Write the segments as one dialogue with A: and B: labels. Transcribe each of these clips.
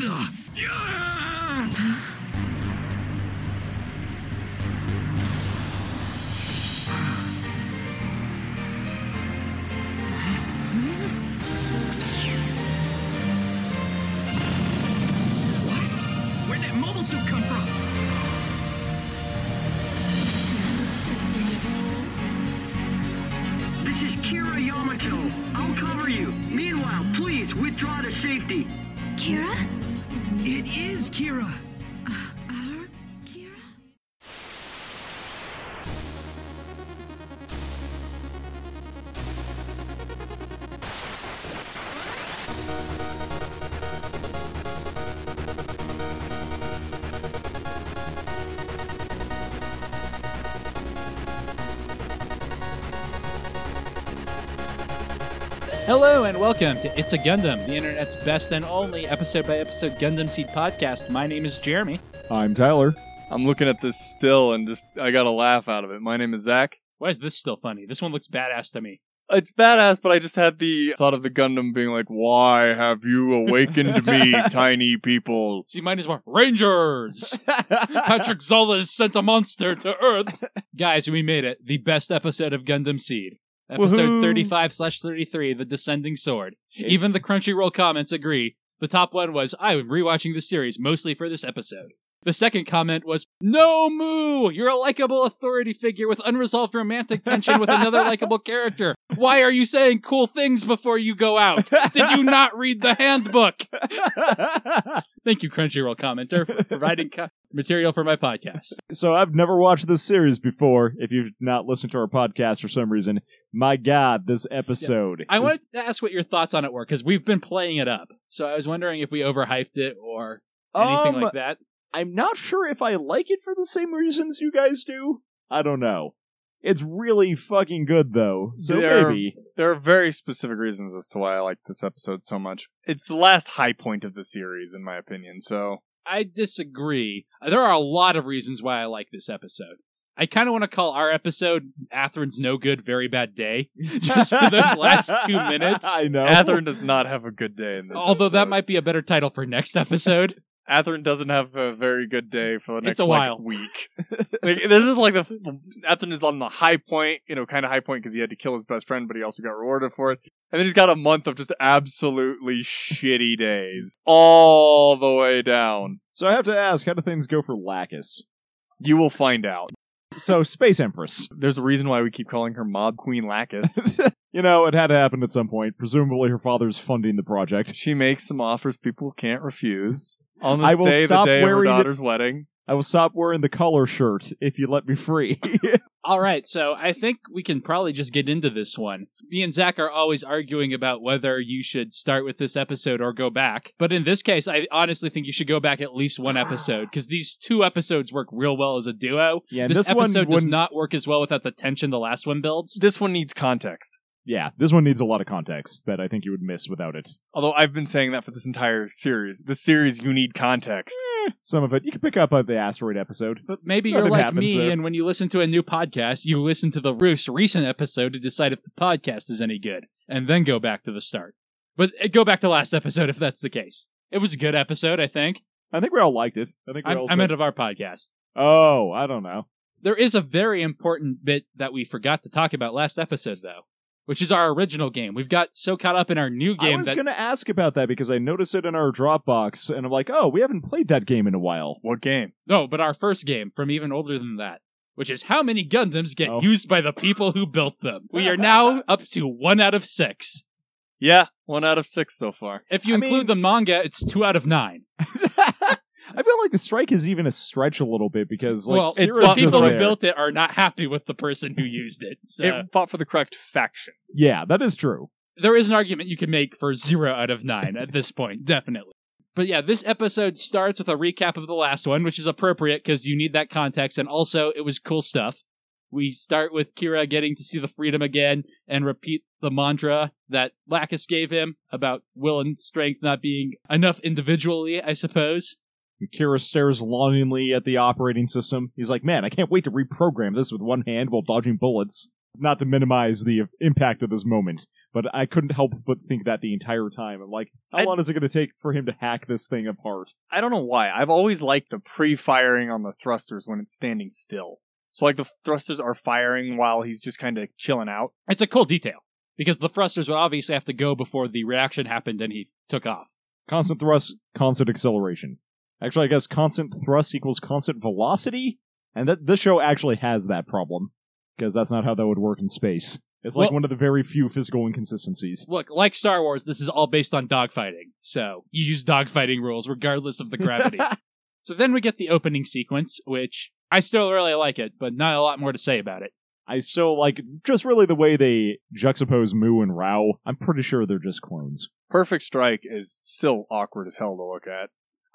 A: The?
B: Hello and welcome to It's a Gundam, the internet's best and only episode by episode Gundam Seed podcast. My name is Jeremy.
C: I'm Tyler.
D: I'm looking at this still and just I got a laugh out of it. My name is Zach.
B: Why is this still funny? This one looks badass to me.
D: It's badass, but I just had the thought of the Gundam being like, "Why have you awakened me, tiny people?"
B: See, mine is more Rangers. Patrick Zala has sent a monster to Earth. Guys, we made it. The best episode of Gundam Seed. Episode
D: Woohoo.
B: 35 slash 33, The Descending Sword. Even the Crunchyroll comments agree. The top one was, I'm rewatching the series mostly for this episode. The second comment was, No Moo! You're a likable authority figure with unresolved romantic tension with another likable character. Why are you saying cool things before you go out? Did you not read the handbook? Thank you, Crunchyroll commenter, for providing co- material for my podcast.
C: so I've never watched this series before. If you've not listened to our podcast for some reason, my God, this episode.
B: I
C: is-
B: wanted to ask what your thoughts on it were because we've been playing it up. So I was wondering if we overhyped it or anything
C: Um,
B: like that.
C: I'm not sure if I like it for the same reasons you guys do. I don't know. It's really fucking good though. So
D: There-
C: maybe.
D: There are very specific reasons as to why I like this episode so much. It's the last high point of the series, in my opinion. So
B: I disagree. There are a lot of reasons why I like this episode. I kind of want to call our episode Athrun's No Good, Very Bad Day, just for those last two minutes.
C: I know.
D: Athrun does not have a good day in this.
B: Although that might be a better title for next episode.
D: Athrun doesn't have a very good day for the
B: It's
D: next
B: a
D: like,
B: while.
D: week. like, this is like the Athrun is on the high point, you know, kind of high point because he had to kill his best friend, but he also got rewarded for it. And then he's got a month of just absolutely shitty days all the way down.
C: So I have to ask, how do things go for Lacus?
D: You will find out.
C: So Space Empress.
D: There's a reason why we keep calling her Mob Queen Lacus.
C: you know, it had to happen at some point. Presumably her father's funding the project.
D: she makes some offers people can't refuse. On this
C: I will
D: day, the
C: stop
D: day of her
C: wearing it-
D: daughter's wedding.
C: I will stop wearing the color shirt if you let me free.
B: All right, so I think we can probably just get into this one. Me and Zach are always arguing about whether you should start with this episode or go back. But in this case, I honestly think you should go back at least one episode because these two episodes work real well as a duo.
C: yeah, and
B: this,
C: this, one
B: episode does not work as well without the tension the last one builds.
D: This one needs context.
C: Yeah, this one needs a lot of context that I think you would miss without it.
D: Although I've been saying that for this entire series. This series, you need context.
C: Some of it you can pick up on the asteroid episode.
B: But maybe you're like
C: happens
B: me,
C: there.
B: and when you listen to a new podcast, you listen to the most recent episode to decide if the podcast is any good, and then go back to the start. But uh, go back to last episode if that's the case. It was a good episode, I think.
C: I think we all liked it. I think we
B: I'm,
C: all.
B: I'm
C: said-
B: out of our podcast.
C: oh, I don't know.
B: There is a very important bit that we forgot to talk about last episode, though, which is our original game. We've got so caught up in our new game.
C: That I
B: game
C: was
B: that
C: going to ask about that because I noticed it in our Dropbox, and I'm like, oh, we haven't played that game in a while.
D: What game?
B: no, but our first game from even older than that, which is how many Gundams get
C: Oh.
B: used by the people who built them. We are now up to one out of six.
D: Yeah, one out of six so far.
B: If you
C: I
B: include
C: mean-
B: the manga, it's two out of nine.
C: I feel like the strike is even a stretch a little bit because, like,
B: well,
D: it
B: the people who
C: there.
B: built it are not happy with the person who used it. So
D: It fought for the correct faction.
C: Yeah, that is true.
B: there is an argument you can make for zero out of nine at this point, definitely. But yeah, this episode starts with a recap of the last one, which is appropriate because you need that context, and also it was cool stuff. We start with Kira getting to see the freedom again and repeat the mantra that Lacus gave him about will and strength not being enough individually, I suppose.
C: Kira stares longingly at the operating system. He's like, man, I can't wait to reprogram this with one hand while dodging bullets. Not to minimize the impact of this moment, but I couldn't help but think that the entire time. I'm like, how
D: I-
C: long is it going to take for him to hack this thing apart?
D: I don't know why. I've always liked the pre-firing on the thrusters when it's standing still. So like the thrusters are firing while he's just kind of chilling out.
B: It's a cool detail because the thrusters would obviously have to go before the reaction happened and he took off.
C: Constant thrust, constant acceleration. Actually, I guess constant thrust equals constant velocity, and that this show actually has that problem because that's not how that would work in space. It's like
B: Well-
C: one of the very few physical inconsistencies.
B: Look, like Star Wars, this is all based on dogfighting. So you use dogfighting rules regardless of the gravity. so then we get the opening sequence, which I still really like it, but not a lot more to say about it.
C: I still like just really the way they juxtapose Moo and Rau. I'm pretty sure they're just clones.
D: Perfect Strike is still awkward as hell to look at.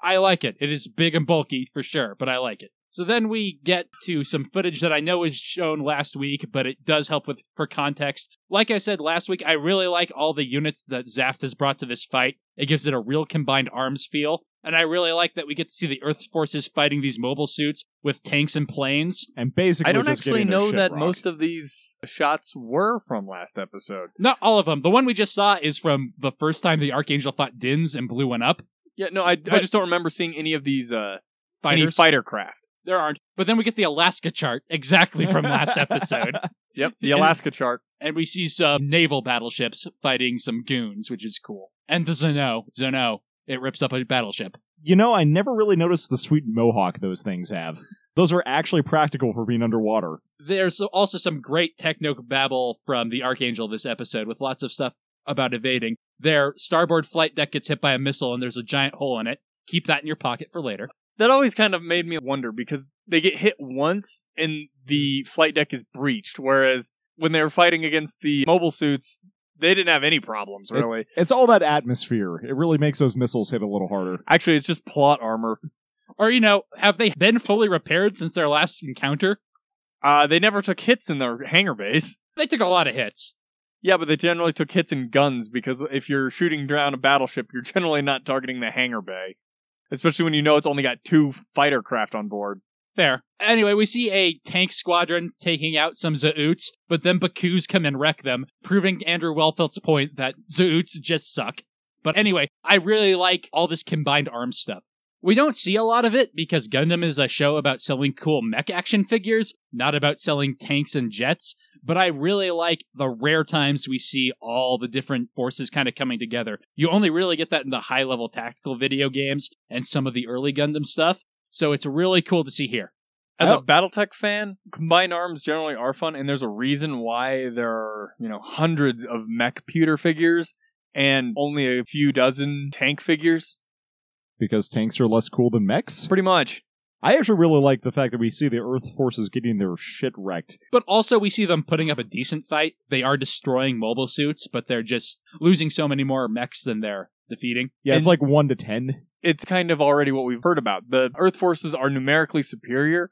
B: I like it. It is big and bulky for sure, but I like it. So then we get to some footage that I know was shown last week, but it does help with for context. Like I said last week, I really like all the units that Zaft has brought to this fight. It gives it a real combined arms feel. And I really like that we get to see the Earth forces fighting these mobile suits with tanks and planes.
C: And basically,
D: I don't
C: just
D: actually know that
C: rocked.
D: most of these shots were from last episode.
B: Not all of them. The one we just saw is from the first time the Archangel fought Dins and blew one up.
D: Yeah, no, I, I
B: But-
D: just don't remember seeing any of these uh any
B: Fighters.
D: fighter craft.
B: There aren't. But then we get the Alaska chart exactly from last episode.
D: Yep, the
B: And-
D: Alaska chart.
B: and we see some naval battleships fighting some goons, which is cool. And the Zeno, Zeno, it rips up a battleship.
C: You know, I never really noticed the sweet mohawk those things have. Those are actually practical for being underwater.
B: There's also some great techno babble from the Archangel this episode with lots of stuff about evading. Their starboard flight deck gets hit by a missile and there's a giant hole in it. Keep that in your pocket for later.
D: That always kind of made me wonder because they get hit once and the flight deck is breached, whereas when they were fighting against the mobile suits, they didn't have any problems really.
C: It's all that atmosphere. It really makes those missiles hit a little harder.
D: Actually, it's just plot armor.
B: Or, you know, have they been fully repaired since their last encounter?
D: Uh, they never took hits in their hangar base.
B: They took a lot of hits.
D: Yeah, but they generally took hits in guns because if you're shooting down a battleship, you're generally not targeting the hangar bay. Especially when you know it's only got two fighter craft on board.
B: Fair. Anyway, we see a tank squadron taking out some Zauts, but then Bakus come and wreck them, proving Andrew Waltfeld's point that Zauts just suck. But anyway, I really like all this combined arms stuff. We don't see a lot of it because Gundam is a show about selling cool mech action figures, not about selling tanks and jets. But I really like the rare times we see all the different forces kind of coming together. You only really get that in the high level tactical video games and some of the early Gundam stuff. So it's really cool to see here.
D: As
C: Oh.
D: a BattleTech fan, combined arms generally are fun, and there's a reason why there are, you know, hundreds of mech pewter figures and only a few dozen tank figures.
C: Because tanks are less cool than mechs?
D: Pretty much.
C: I actually really like the fact that we see the Earth forces getting their shit wrecked.
B: But also, we see them putting up a decent fight. They are destroying mobile suits, but they're just losing so many more mechs than they're defeating.
C: Yeah, it's
D: And-
C: like 1 to 10.
D: It's kind of already what we've heard about. The Earth forces are numerically superior,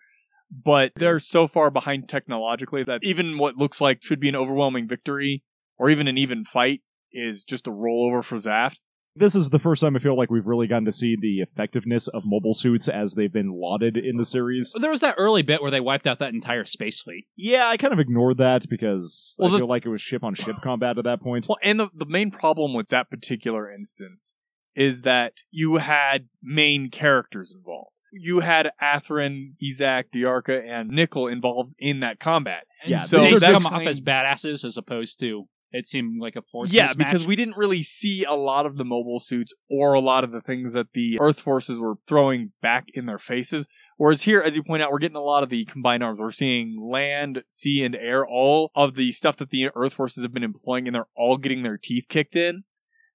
D: but they're so far behind technologically that even what looks like should be an overwhelming victory, or even an even fight, is just a rollover for Zaft.
C: This is the first time I feel like we've really gotten to see the effectiveness of mobile suits as they've been lauded in the series.
B: There was that early bit where they wiped out that entire space fleet.
C: Yeah, I kind of ignored that because
D: Well,
C: I
D: the-
C: feel like it was ship on ship combat at that point.
D: Well, and the, the main problem with that particular instance is that you had main characters involved. You had Athrun, Isaac, Dearka, and Nicol involved in that combat.
C: Yeah,
D: so
B: they
D: these are
B: come
D: just
B: off as badasses as opposed to it seemed like a force.
D: yeah,
B: mismatch.
D: because we didn't really see a lot of the mobile suits or a lot of the things that the Earth forces were throwing back in their faces. Whereas here, as you point out, we're getting a lot of the combined arms. We're seeing land, sea, and air. All of the stuff that the Earth forces have been employing, and they're all getting their teeth kicked in.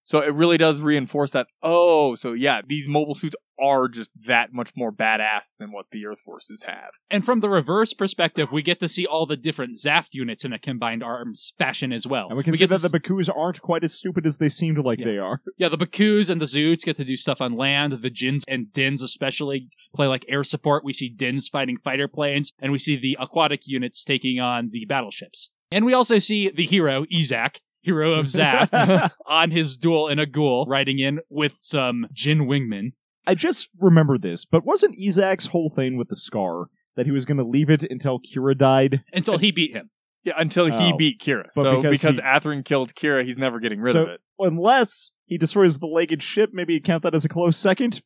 D: So it really does reinforce that. Oh, so yeah, these mobile suits are just that much more badass than what the Earth forces have.
B: And from the reverse perspective, we get to see all the different Zaft units in a combined arms fashion as well.
C: And we can see
B: get
C: that
B: to
C: the Bakus aren't quite as stupid as they seemed like
B: Yeah.
C: they are.
B: Yeah, the Bakus and the Zoots get to do stuff on land. The Jins and Dins especially play like air support. We see Dins fighting fighter planes, and we see the aquatic units taking on the battleships. And we also see the hero, Izak, hero of Zaft, on his duel in a ghoul, riding in with some Jin wingmen.
C: I just remember this, but wasn't Isaac's whole thing with the scar that he was going to leave it until Kira died?
B: Until he beat him.
D: Yeah, until he
C: Oh.
D: beat Kira.
C: But
D: So
C: because
D: because,
C: he-
D: Athrun killed Kira, he's never getting rid
C: So-
D: of it.
C: Unless he destroys the legged ship, maybe you count that as a close second.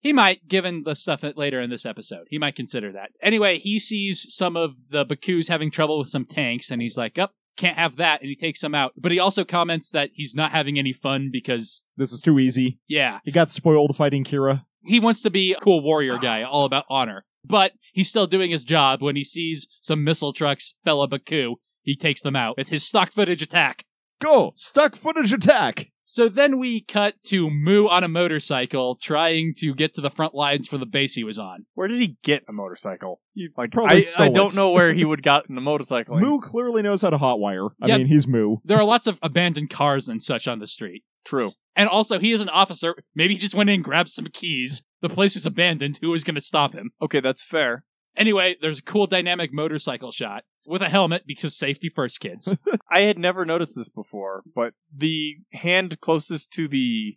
B: He might, given the stuff that later in this episode, he might consider that. Anyway, he sees some of the Bakus having trouble with some tanks, and he's like, "Up, can't have that," and he takes them out. But he also comments that he's not having any fun because,
C: This is too easy.
B: yeah,
C: He got spoiled fighting Kira.
B: he wants to be a cool warrior guy, all about honor. But he's still doing his job. When he sees some missile trucks, fella Baku, he takes them out with his stock footage attack.
C: Go! Stock footage attack!
B: So then we cut to Moo on a motorcycle trying to get to the front lines for the base he was on.
D: Where did he get a motorcycle? Like
C: probably
D: I,
C: stole
D: I don't
C: it.
D: know where he would gotten a motorcycle.
C: Moo clearly knows how to hotwire. I
B: Yeah.
C: mean, he's Moo.
B: There are lots of abandoned cars and such on the street.
D: True.
B: And also, he is an officer. Maybe he just went in and grabbed some keys. The place was abandoned. Who was going to stop him?
D: Okay, that's fair.
B: Anyway, there's a cool dynamic motorcycle shot with a helmet because safety first, kids.
D: I had never noticed this before, but the hand closest to the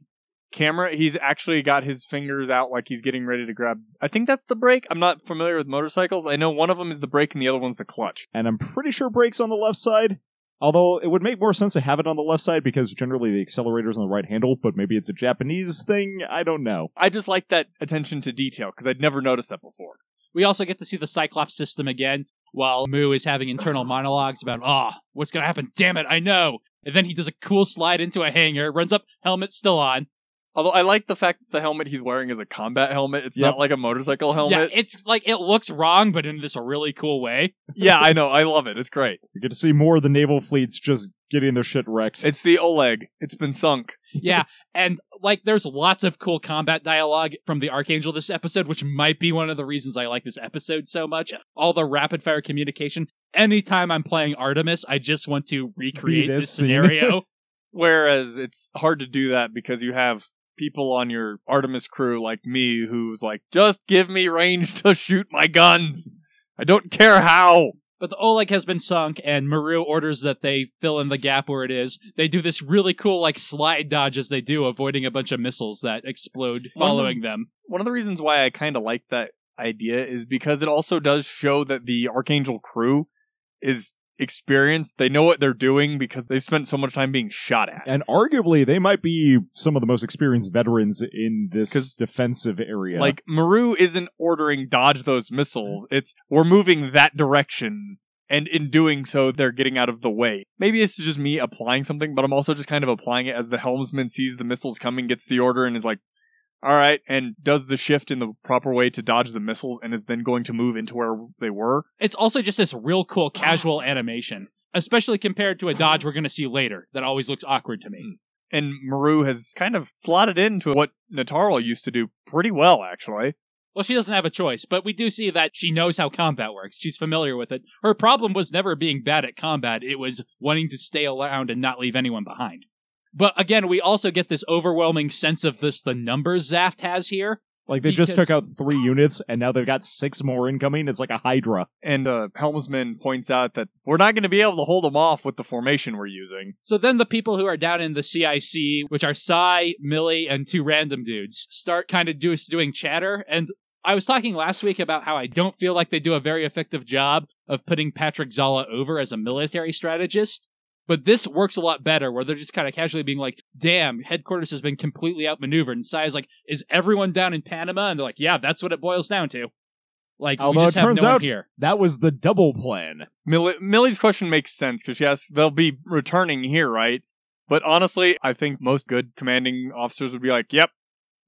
D: camera, he's actually got his fingers out like he's getting ready to grab. I think that's the brake. I'm not familiar with motorcycles. I know one of them is the brake and the other one's the clutch.
C: And I'm pretty sure brakes on the left side. Although it would make more sense to have it on the left side because generally the accelerator's on the right handle, but maybe it's a Japanese thing. I don't know.
D: I just like that attention to detail because I'd never noticed that before.
B: we also get to see the Cyclops system again while Moo is having internal monologues about, oh, what's going to happen? Damn it, I know. And then he does a cool slide into a hangar, runs up, helmet still on.
D: Although I like the fact that the helmet he's wearing is a combat helmet. It's
C: Yep.
D: not like a motorcycle helmet.
B: Yeah, it's like, it looks wrong, but in this really cool way.
D: yeah, I know. I love it. It's great.
C: You get to see more of the naval fleets just getting their shit wrecked.
D: It's the Oleg. It's been sunk.
B: Yeah, and like there's lots of cool combat dialogue from the Archangel this episode, which might be one of the reasons I like this episode so much. All the rapid fire communication. Anytime I'm playing Artemis, I just want to recreate
C: this
B: this
C: scene.
B: scenario.
D: Whereas it's hard to do that because you have people on your Artemis crew like me who's like, just give me range to shoot my guns. I don't care how.
B: But the Oleg has been sunk, and Murrue orders that they fill in the gap where it is. They do this really cool, like, slide dodge as they do, avoiding a bunch of missiles that explode following them.
D: One of the reasons why I kind of like that idea is because it also does show that the Archangel crew is experienced. They know what they're doing because they've spent so much time being shot at.
C: and arguably, they might be some of the most experienced veterans in this defensive area.
D: Like Murrue isn't ordering dodge those missiles. It's we're moving that direction. And in doing so, they're getting out of the way. Maybe it's just me applying something, but I'm also just kind of applying it as the helmsman sees the missiles coming, gets the order, and is like, all right, and does the shift in the proper way to dodge the missiles, and is then going to move into where they were.
B: It's also just this real cool ah. casual animation, especially compared to a uh-huh. dodge we're going to see later that always looks awkward to me. Hmm.
D: And Murrue has kind of slotted into what Natarle used to do pretty well, actually.
B: Well, she doesn't have a choice, but we do see that she knows how combat works. She's familiar with it. Her problem was never being bad at combat, it was wanting to stay around and not leave anyone behind. But again, we also get this overwhelming sense of this the numbers Zaft has here.
C: like they just
B: because-
C: took out three units, and now they've got six more incoming. It's like a Hydra.
D: And uh, Helmsman points out that we're not going to be able to hold them off with the formation we're using.
B: So then the people who are down in the CIC, which are Sai, Millie, and two random dudes, start kind of do, doing chatter. And I was talking last week about how I don't feel like they do a very effective job of putting Patrick Zala over as a military strategist. But this works a lot better, where they're just kind of casually being like, damn, headquarters has been completely outmaneuvered. And Sai is like, is everyone down in Panama? And they're like, yeah, that's what it boils down to. Like,
C: Although
B: we just
C: it
B: have
C: turns
B: no
C: out-
B: here.
C: That was the double plan.
D: Millie, Millie's question makes sense because she asks, they'll be returning here, right? But honestly, I think most good commanding officers would be like, yep,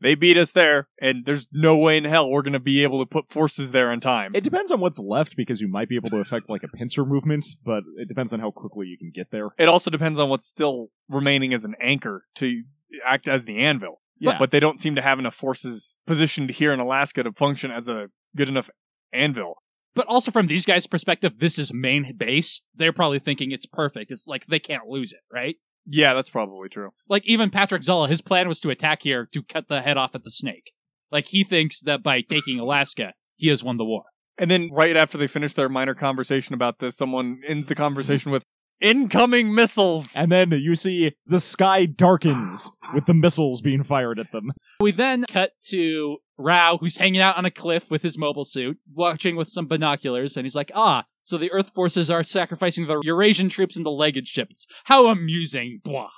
D: they beat us there, and there's no way in hell we're going to be able to put forces there in time.
C: It depends on what's left because you might be able to affect like a pincer movement, but it depends on how quickly you can get there.
D: It also depends on what's still remaining as an anchor to act as the anvil.
C: Yeah.
D: But they don't seem to have enough forces positioned here in Alaska to function as a good enough anvil.
B: But also from these guys' perspective, this is main base. They're probably thinking it's perfect. It's like they can't lose it, right?
D: Yeah, that's probably true.
B: Like even Patrick Zala, his plan was to attack here to cut the head off at the snake. Like he thinks that by taking Alaska, he has won the war.
D: And then right after they finish their minor conversation about this, someone ends the conversation with incoming missiles.
C: And then you see the sky darkens with the missiles being fired at them.
B: We then cut to Rau, who's hanging out on a cliff with his mobile suit, watching with some binoculars, and he's like, ah, so the Earth forces are sacrificing the Eurasian troops in the legged ships. How amusing. Blah.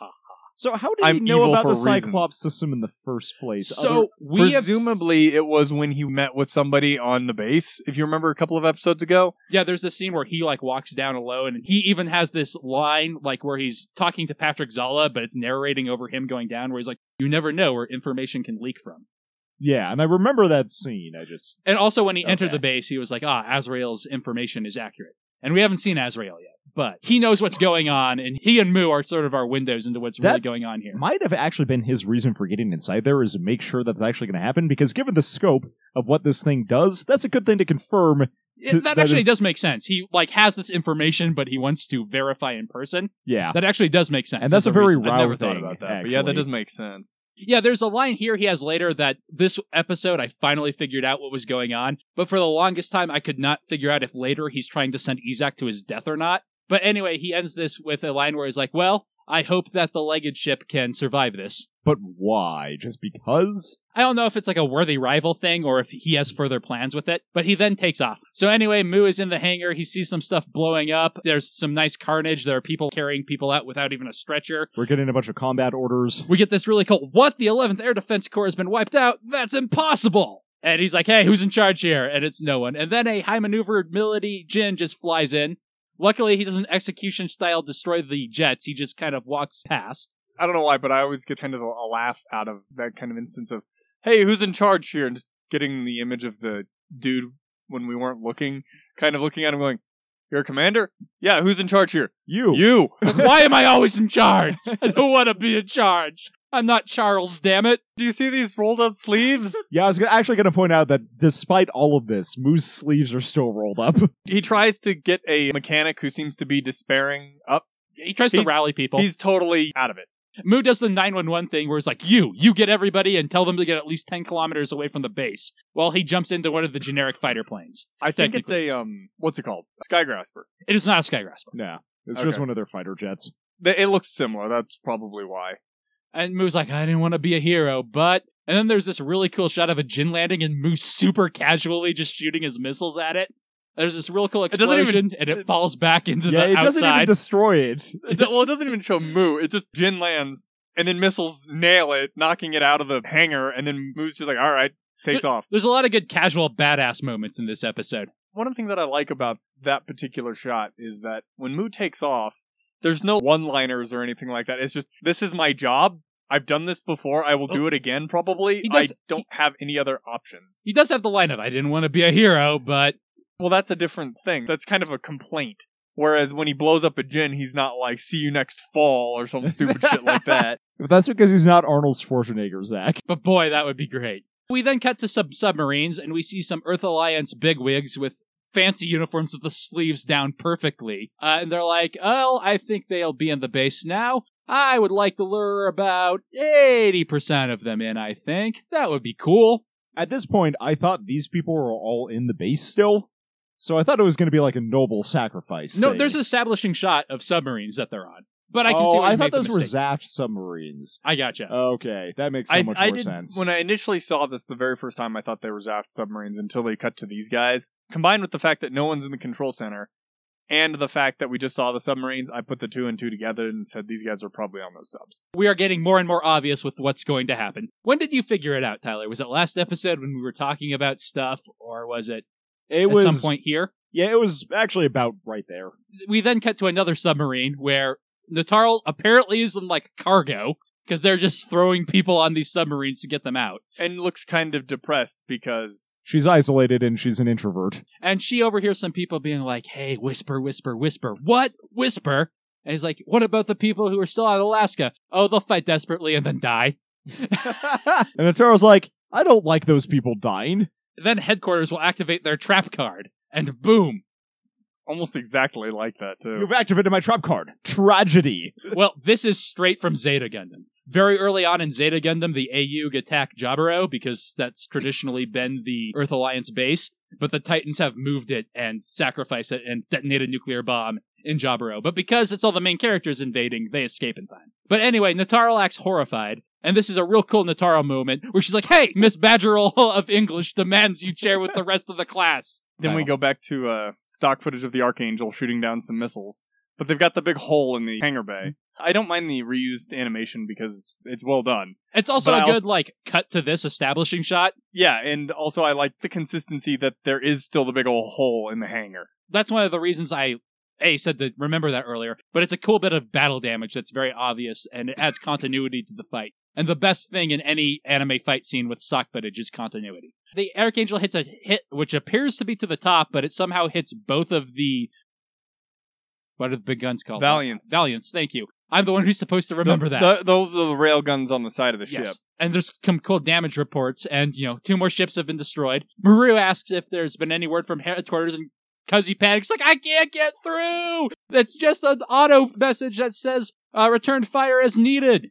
C: So how did
D: I'm
C: he know about the
D: reasons.
C: Cyclops system in the first place?
B: So we have
D: Presumably, it was when he met with somebody on the base. If you remember a couple of episodes ago,
B: Yeah, there's this scene where he like walks down alone, and he even has this line like where he's talking to Patrick Zala, but it's narrating over him going down, where he's like, "You never know where information can leak from."
C: Yeah, and I remember that scene. I just
B: And also, when he entered
C: Okay.
B: the base, he was like, "Ah, Azrael's information is accurate," and we haven't seen Azrael yet, but he knows what's going on, and he and Moo are sort of our windows into what's really
C: That
B: going on here.
C: might have actually been his reason for getting inside there is to make sure that's actually going to happen. Because given the scope of what this thing does, that's a good thing to confirm.
B: It- that
C: that
B: actually
C: is-
B: does make sense. He like has this information, but he wants to verify in person.
C: Yeah,
B: That actually does make sense.
C: and that's
B: as
C: a very
B: reason.
D: I never
C: thing.
D: thought about that. But yeah, that does make sense.
B: Yeah, there's a line here he has later that this episode I finally figured out what was going on, but for the longest time I could not figure out if later he's trying to send Izak to his death or not. But anyway, he ends this with a line where he's like, "Well, I hope that the legged ship can survive this."
C: But why? Just because?
B: I don't know if it's like a worthy rival thing or if he has further plans with it, but he then takes off. So anyway, Moo is in the hangar. He sees some stuff blowing up. There's some nice carnage. There are people carrying people out without even a stretcher.
C: We're getting a bunch of combat orders.
B: we get this really cool what the 11th air defense corps has been wiped out that's impossible and he's like hey who's in charge here and it's no one and then a high maneuverability jin just flies in luckily he doesn't execution style destroy the jets he just kind of walks past
D: I don't know why, but I always get kind of a, a laugh out of that kind of instance of, "Hey, who's in charge here?" and just getting the image of the dude when we weren't looking, kind of looking at him, going, "You're a commander? Yeah, who's in charge here?
C: You.
D: You."
B: why am i always in charge i don't want to be in charge i'm not charles damn it
D: Do you see these rolled up sleeves?
C: Yeah, I was actually going to point out that despite all of this, Moose's sleeves are still rolled up.
D: he tries to get a mechanic who seems to be despairing up.
B: he tries to rally people
D: He's totally out of it.
B: Moo does the 911 thing where it's like, you, you get everybody and tell them to get at least 10 kilometers away from the base while he jumps into one of the generic fighter planes.
D: I think it's a um, what's it called? Skygrasper.
B: It is not a Skygrasper.
C: yeah, it's
D: Okay.
C: just one of their fighter jets.
D: Th- It looks similar. That's probably why.
B: And Moo's like, I didn't want to be a hero, but. And then there's this really cool shot of a Jin landing and Moo super casually just shooting his missiles at it. There's this real cool
D: doesn't even-
B: explosion and it falls back into
C: yeah,
B: the
C: it doesn't even
B: outside.
C: destroy it.
D: It do- well, it doesn't even show Moo. It just Jin lands, and then missiles nail it, knocking it out of the hangar, and then Moo's just like, all right, takes off.
B: There's a lot of good casual badass moments in this episode.
D: One of the things that I like about that particular shot is that when Moo takes off, there's no one-liners or anything like that. It's just, this is my job. I've done this before. I will do it again, probably.
B: He does-
D: I don't have any other options.
B: He does have the line of, I didn't want to be a hero, but
D: Well, that's a different thing. That's kind of a complaint. Whereas when he blows up a gin, he's not like, see you next fall or some stupid shit like that.
C: But that's because he's not Arnold Schwarzenegger, Zach.
B: But boy, that would be great. We then cut to some submarines, and we see some Earth Alliance bigwigs with fancy uniforms with the sleeves down perfectly. Uh, and they're like, oh, I think they'll be in the base now. I would like to lure about 80% of them in, I think. That would be cool.
C: At this point, I thought these people were all in the base still. So I thought it was going to be like a noble sacrifice.
B: No,
C: thing.
B: there's an establishing shot of submarines that they're on. But I can
C: oh,
B: see why
C: I thought those were
B: mistake.
C: Zaft submarines.
B: I gotcha.
C: Okay, that makes so
D: I,
C: much
D: I
C: more
D: did,
C: sense.
D: When I initially saw this the very first time, I thought they were Zaft submarines until they cut to these guys. Combined with the fact that no one's in the control center, and the fact that we just saw the submarines, I put the two and two together and said these guys are probably on those subs.
B: we are getting more and more obvious with what's going to happen. When did you figure it out, Tyler? Was it last episode when we were talking about stuff, or was it
C: it
B: at
C: was
B: some point here?
C: yeah, it was actually about right there.
B: We then cut to another submarine where Natarle apparently is in like cargo because they're just throwing people on these submarines to get them out.
D: And looks kind of depressed because
C: She's isolated and she's an introvert.
B: And she overhears some people being like, "Hey, whisper, whisper, whisper. What? Whisper?" And he's like, "What about the people who are still on Alaska? Oh, they'll fight desperately and then die."
C: and Ataro's like, I don't like those people dying.
B: Then headquarters will activate their trap card, and boom.
D: almost exactly like that too.
C: You've activated my trap card. Tragedy.
B: Well, this is straight from Zeta Gundam. Very early on in Zeta Gundam, the AUG attack Jaburo because that's traditionally been the Earth Alliance base, but the Titans have moved it and sacrificed it and detonated a nuclear bomb in Jaburo. But because it's all the main characters invading, they escape in time. But anyway, Natarle acts horrified, And this is a real cool Natarle moment where she's like, "Hey, Miss Badgiruel of English demands you share with the rest of the class."
D: Then we go back to uh, stock footage of the Archangel shooting down some missiles, but they've got the big hole in the hangar bay. I don't mind the reused animation because it's well done.
B: It's also
D: But
B: a
D: I
B: good
D: also-
B: like cut to this establishing shot.
D: Yeah, and also I like the consistency that there is still the big old hole in the hangar.
B: That's one of the reasons I a said to remember that earlier. But it's a cool bit of battle damage that's very obvious and it adds continuity to the fight. And the best thing in any anime fight scene with stock footage is continuity. The Archangel hits a hit which appears to be to the top, but it somehow hits both of the what are the big guns called?
D: Valiants.
B: Valiants, thank you. I'm the one who's supposed to remember
D: Th-
B: that.
D: th- those are the rail guns on the side of the
B: Yes.
D: ship.
B: And there's some cool damage reports, and you know, two more ships have been destroyed. Murrue asks if there's been any word from headquarters, and Kuzzey panics like, "I can't get through." That's just an auto message that says, uh, "Return fire as needed."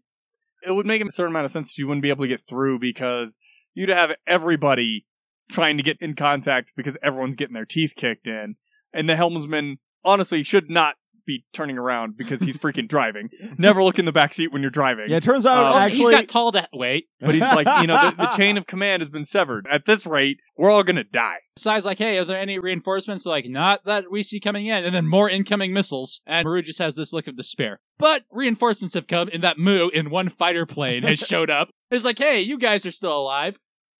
D: It would make a certain amount of sense that you wouldn't be able to get through because you'd have everybody trying to get in contact because everyone's getting their teeth kicked in, and the helmsman honestly should not be turning around because he's freaking driving. Never look in the back seat when you're driving.
C: Yeah, it turns out
D: Um,
B: Oh,
C: actually
B: he's got tall to wait.
D: But he's like, you know, the, the chain of command has been severed. At this rate, we're all gonna die.
B: Sai's like, "Hey, are there any reinforcements?" Like, not that we see coming in, and then more incoming missiles. And Murrue just has this look of despair. But reinforcements have come, in that Mu in one fighter plane has showed up. It's like, "Hey, you guys are still alive."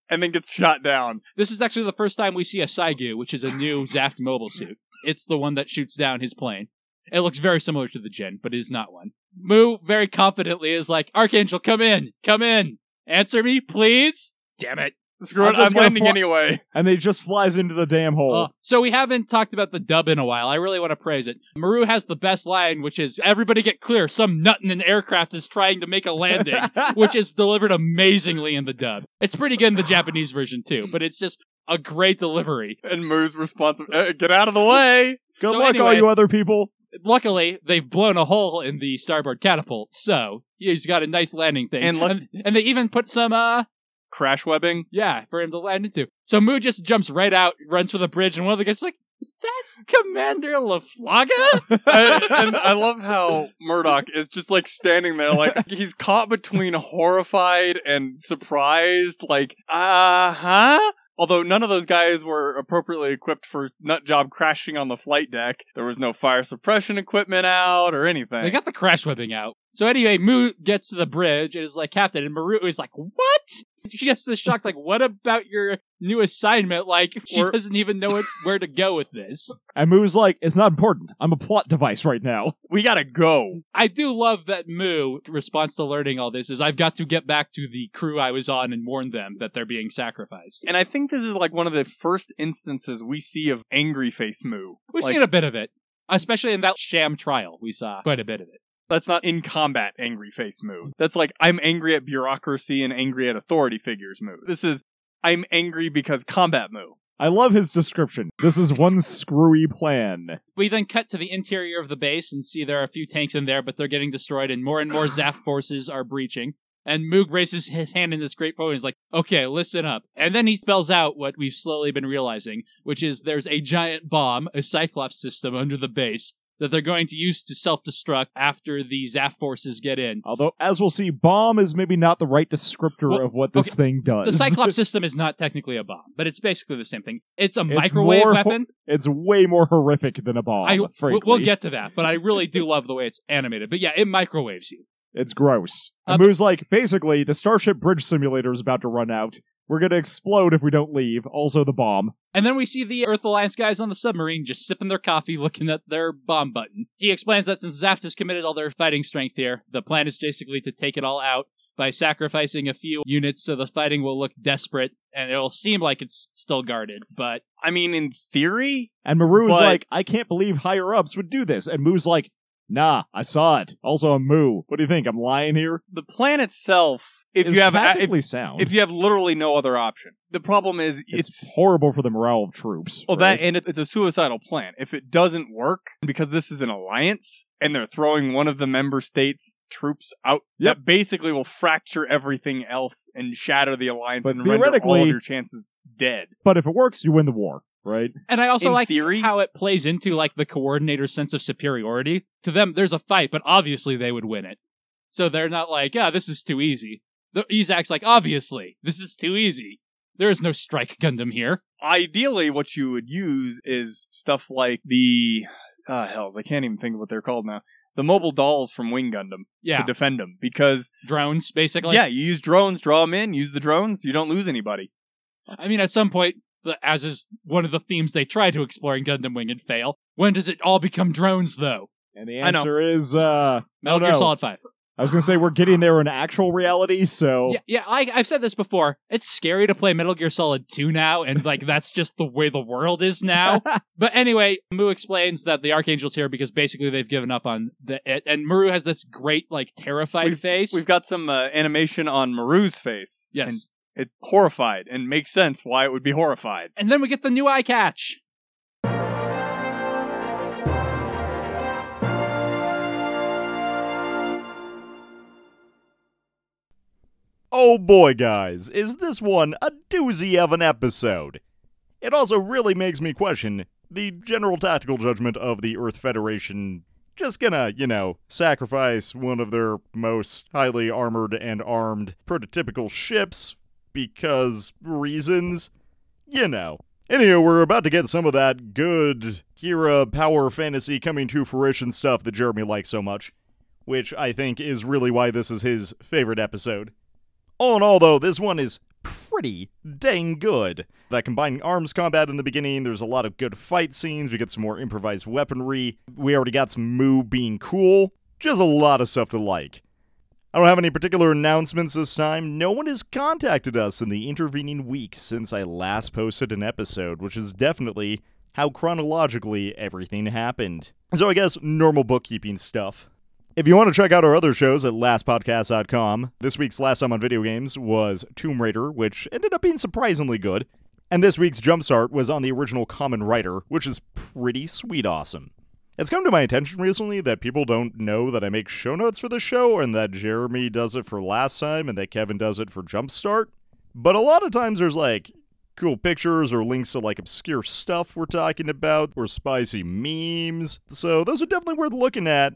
D: And then gets shot down.
B: This is actually the first time we see a Saigu, which is a new Zaft mobile suit. It's the one that shoots down his plane. It looks very similar to the Jin, but it is not one. Mu very confidently is like, Archangel, come in, come in. Answer me, please. Damn it.
D: Screw
C: I'm
D: I'm
C: just
D: landing
C: fly-
D: anyway.
C: and they just flies into the damn hole.
B: Uh, so we haven't talked about the dub in a while. I really want to praise it. Murrue has the best line, which is, everybody get clear. Some nut in an aircraft is trying to make a landing, which is delivered amazingly in the dub. It's pretty good in the Japanese version too, but it's just a great delivery.
D: And Moo's response, Uh, get out of the way.
C: Good
B: so
C: luck, all you other people.
B: Luckily they've blown a hole in the starboard catapult, so he's got a nice landing thing.
D: And look-
B: and, and they even put some uh
D: Crash webbing.
B: yeah, for him to land into. So Moo just jumps right out, runs for the bridge, and one of the guys is like, Is that Commander LaFlaga?
D: And I love how Murdoch is just like standing there, like he's caught between horrified and surprised, like, uh huh? Although none of those guys were appropriately equipped for nut job crashing on the flight deck. There was no fire suppression equipment out or anything.
B: they got the crash webbing out. So anyway, Moo gets to the bridge and is like, Captain, and Murrue is like, What? She gets this shock, like, what about your new assignment? Like, she
D: Or-
B: doesn't even know it, where to go with this.
C: And Moo's like, it's not important. I'm a plot device right now.
D: we gotta go.
B: I do love that Moo response to learning all this is I've got to get back to the crew I was on and warn them that they're being sacrificed.
D: And I think this is like one of the first instances we see of angry face Moo.
B: We've
D: Like,
B: seen a bit of it, especially in that sham trial. We saw quite a bit of it.
D: That's not in combat angry face Moo. That's like I'm angry at bureaucracy and angry at authority figures Moo. This is I'm angry because combat Moo.
C: I love his description. This is one screwy plan.
B: We then cut to the interior of the base and see there are a few tanks in there, but they're getting destroyed, and more and more Zaft forces are breaching. And Moog raises his hand in this great pose and is like, okay, listen up. And then he spells out what we've slowly been realizing, which is there's a giant bomb, a Cyclops system under the base that they're going to use to self-destruct after the Zaft forces get in.
C: Although, as we'll see, bomb is maybe not the right descriptor
B: Well,
C: of what this thing does.
B: The Cyclops system is not technically a bomb, but it's basically the same thing. It's a microwave
C: more-
B: weapon.
C: it's way more horrific than a bomb.
B: I,
C: frankly.
B: we'll get to that, but I really do love the way it's animated. But yeah, it microwaves you.
C: It's gross.
B: Uh,
C: And Moo's like, basically, the Starship Bridge Simulator is about to run out. We're gonna explode if we don't leave. Also, the bomb.
B: And then we see the Earth Alliance guys on the submarine just sipping their coffee, looking at their bomb button. He explains that since Zaft has committed all their fighting strength here, the plan is basically to take it all out by sacrificing a few units so the fighting will look desperate and it'll seem like it's still guarded. But
D: I mean, in theory,
C: And Murrue's
D: But-
C: like, I can't believe higher ups would do this. And Moo's like, Nah, I saw it. Also, I'm Moo. What do you think? I'm lying here.
D: the plan itself, if
C: Is
D: you have a-
C: tactically
D: if,
C: sound.
D: if you have literally no other option, the problem is
C: it's,
D: it's,
C: horrible for the morale of troops.
D: well
C: right?
D: that and it, it's a suicidal plan. If it doesn't work because this is an alliance and they're throwing one of the member states troops out,
C: Yep.
D: that basically will fracture everything else and shatter the alliance
C: But
D: and render all
C: theoretically-
D: of your chances dead.
C: but if it works, you win the war, right?
B: and I also
D: In
B: like
D: theory-
B: how it plays into like the coordinator's sense of superiority. To them, there's a fight, but obviously they would win it. So they're not like, yeah, this is too easy. The Izak's like, obviously, this is too easy. There is no Strike Gundam here.
D: Ideally, what you would use is stuff like the ah hells, I can't even think of what they're called now. The mobile dolls from Wing Gundam
B: Yeah,
D: to defend them because
B: drones, basically.
D: yeah, you use drones, draw them in, use the drones, you don't lose anybody.
B: I mean, at some point, the- as is one of the themes they try to explore in Gundam Wing and fail, when does it all become drones, though?
C: And the answer is, uh,
B: Metal Gear
C: no.
B: Solid 5.
C: I was gonna say we're getting there in actual reality, so
B: Yeah, yeah I, I've said this before. It's scary to play Metal Gear Solid 2 now, and like that's just the way the world is now. but anyway, Mu explains that the Archangel's here because basically they've given up on the it, and Murrue has this great like terrified
D: We've-
B: face.
D: We've got some uh, animation on Murrue's face.
B: yes,
D: And it horrified and makes sense why it would be horrified.
B: and then we get the new eye catch.
E: Oh boy, guys, is this one a doozy of an episode? It also really makes me question the general tactical judgment of the Earth Federation just gonna, you know, sacrifice one of their most highly armored and armed prototypical ships because reasons? You know. Anywho, we're about to get some of that good Kira power fantasy coming to fruition stuff that Jeremy likes so much, which I think is really why this is his favorite episode. All in all, though, this one is pretty dang good. That combining arms combat in the beginning, there's a lot of good fight scenes, we get some more improvised weaponry, we already got some Moo being cool, just a lot of stuff to like. I don't have any particular announcements this time. No one has contacted us in the intervening week since I last posted an episode, which is definitely how chronologically everything happened. So I guess normal bookkeeping stuff. If you want to check out our other shows at lastpodcast.com, this week's Last Time on Video Games was Tomb Raider, which ended up being surprisingly good. And this week's Jumpstart was on the original Common Writer, which is pretty sweet awesome. It's come to my attention recently that people don't know that I make show notes for the show and that Jeremy does it for last time and that Kevin does it for Jumpstart. But a lot of times there's like cool pictures or links to like obscure stuff we're talking about or spicy memes. So those are definitely worth looking at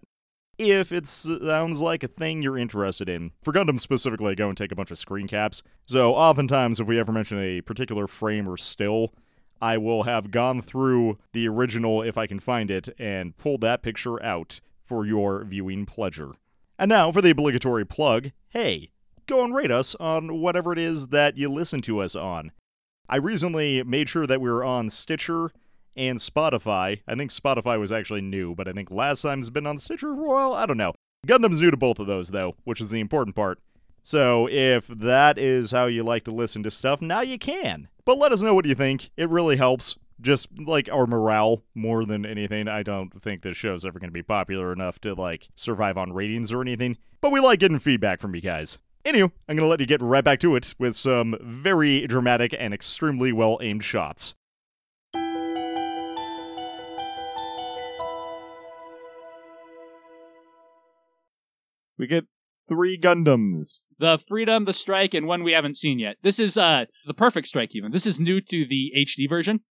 E: if it sounds like a thing you're interested in. For Gundam specifically, I go and take a bunch of screen caps. So oftentimes, if we ever mention a particular frame or still, I will have gone through the original, if I can find it, and pulled that picture out for your viewing pleasure. And now for the obligatory plug hey, go and rate us on whatever it is that you listen to us on. I recently made sure that we were on Stitcher and Spotify. I think Spotify was actually new, but I think last time's been on Stitcher for a while. I don't know. Gundam's new to both of those, though, which is the important part. So if that is how you like to listen to stuff, now you can. But let us know what you think. It really helps. Just like our morale more than anything. I don't think this show's ever going to be popular enough to like survive on ratings or anything. But we like getting feedback from you guys. Anywho, I'm going to let you get right back to it with some very dramatic and extremely well aimed shots.
C: we get three Gundams.
B: The Freedom, the Strike, and one we haven't seen yet. This is uh the Perfect Strike. Even this is new to the HD version.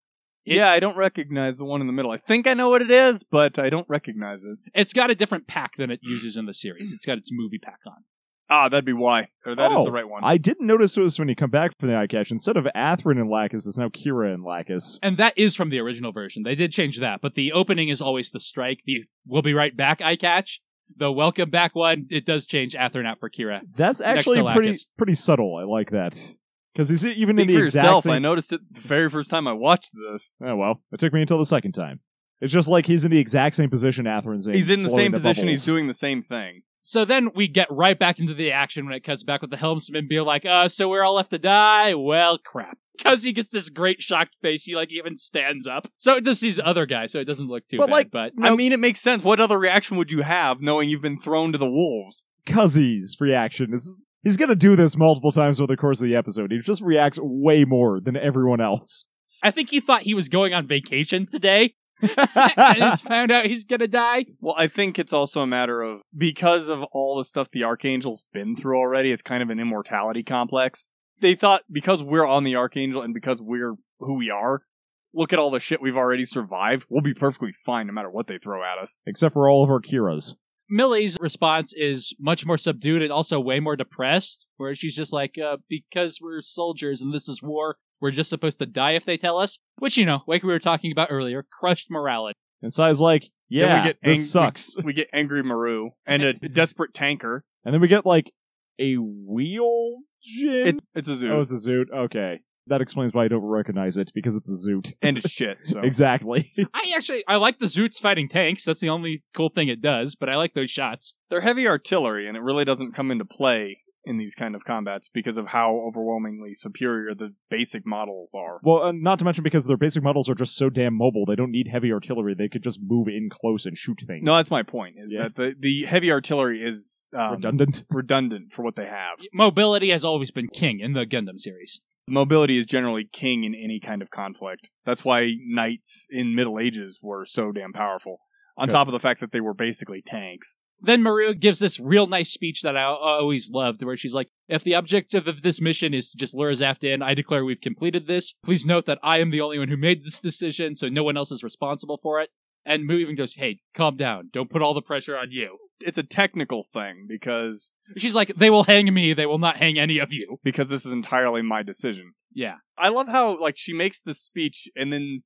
B: It-
D: yeah, I don't recognize the one in the middle. I think I know what it is, but I don't recognize it.
B: It's got a different pack than it uses in the series. It's got its movie pack on.
D: Ah, that'd be why. Or that is
C: Oh,
D: the right one.
C: I didn't notice this when you come back from the eye catch. Instead of Athrun and Lacus, it's now Kira and Lacus.
B: And that is from the original version. They did change that, but the opening is always the strike. The we'll be right back eye catch. The welcome back one, it does change Athrun out for Kira.
C: That's actually pretty
B: Lacus.
C: pretty subtle. I like that because he's even in
D: Speak
C: the
D: for
C: exact
D: yourself.
C: same.
D: I noticed it the very first time I watched this.
C: Oh well, it took me until the second time. It's just like he's in the exact same position Athrun's in.
D: He's in the
C: blowing
D: same position. He's doing the same thing.
B: So then we get right back into the action when it cuts back with the helmsman being like, uh, so we're all left to die? Well, crap. Because he gets this great shocked face, he like even stands up. So it just sees other guys, so it doesn't look too
C: But,
B: bad.
C: like,
B: but
D: I mean, it makes sense. What other reaction would you have knowing you've been thrown to the wolves?
C: Kuzzey's reaction is he's gonna do this multiple times over the course of the episode. He just reacts way more than everyone else.
B: I think he thought he was going on vacation today and he's found out he's gonna die.
D: Well, I think it's also a matter of because of all the stuff the Archangel's been through already, it's kind of an immortality complex. They thought because we're on the Archangel and because we're who we are, look at all the shit we've already survived, we'll be perfectly fine no matter what they throw at us.
C: Except for all of our Kiras.
B: Millie's response is much more subdued and also way more depressed, where she's just like, uh, because we're soldiers and this is war, we're just supposed to die if they tell us. Which, you know, like we were talking about earlier, crushed morality.
C: And Sai's like,
D: Then
C: yeah,
D: we get
C: this sucks.
D: We, we get angry Murrue and a desperate tanker.
C: And then we get like a wheel Jin.
D: It, it's a zoo
C: oh, it's a zoot. Okay, that explains why I don't recognize it because it's a zoot.
D: and it's shit. So
C: exactly.
B: I actually, I like the Zoots fighting tanks. That's the only cool thing it does, but I like those shots.
D: they're heavy artillery, and it really doesn't come into play in these kind of combats because of how overwhelmingly superior the basic models are.
C: well, uh, not to mention because their basic models are just so damn mobile, they don't need heavy artillery. They could just move in close and shoot things.
D: No, that's my point. Is
C: Yeah.
D: that the the heavy artillery is um,
C: redundant.
D: redundant for what they have.
B: Mobility has always been king in the Gundam series.
D: Mobility is generally king in any kind of conflict. That's why knights in Middle Ages were so damn powerful. On
C: Good.
D: top of the fact that they were basically tanks.
B: Then Murrue gives this real nice speech that I always loved, where she's like, if the objective of this mission is to just lure Zaft in, I declare we've completed this. Please note that I am the only one who made this decision, so no one else is responsible for it. And Mu even goes, hey, calm down. Don't put all the pressure on you.
D: It's a technical thing because
B: She's like, they will hang me, they will not hang any of you.
D: because this is entirely my decision.
B: Yeah.
D: I love how like she makes this speech and then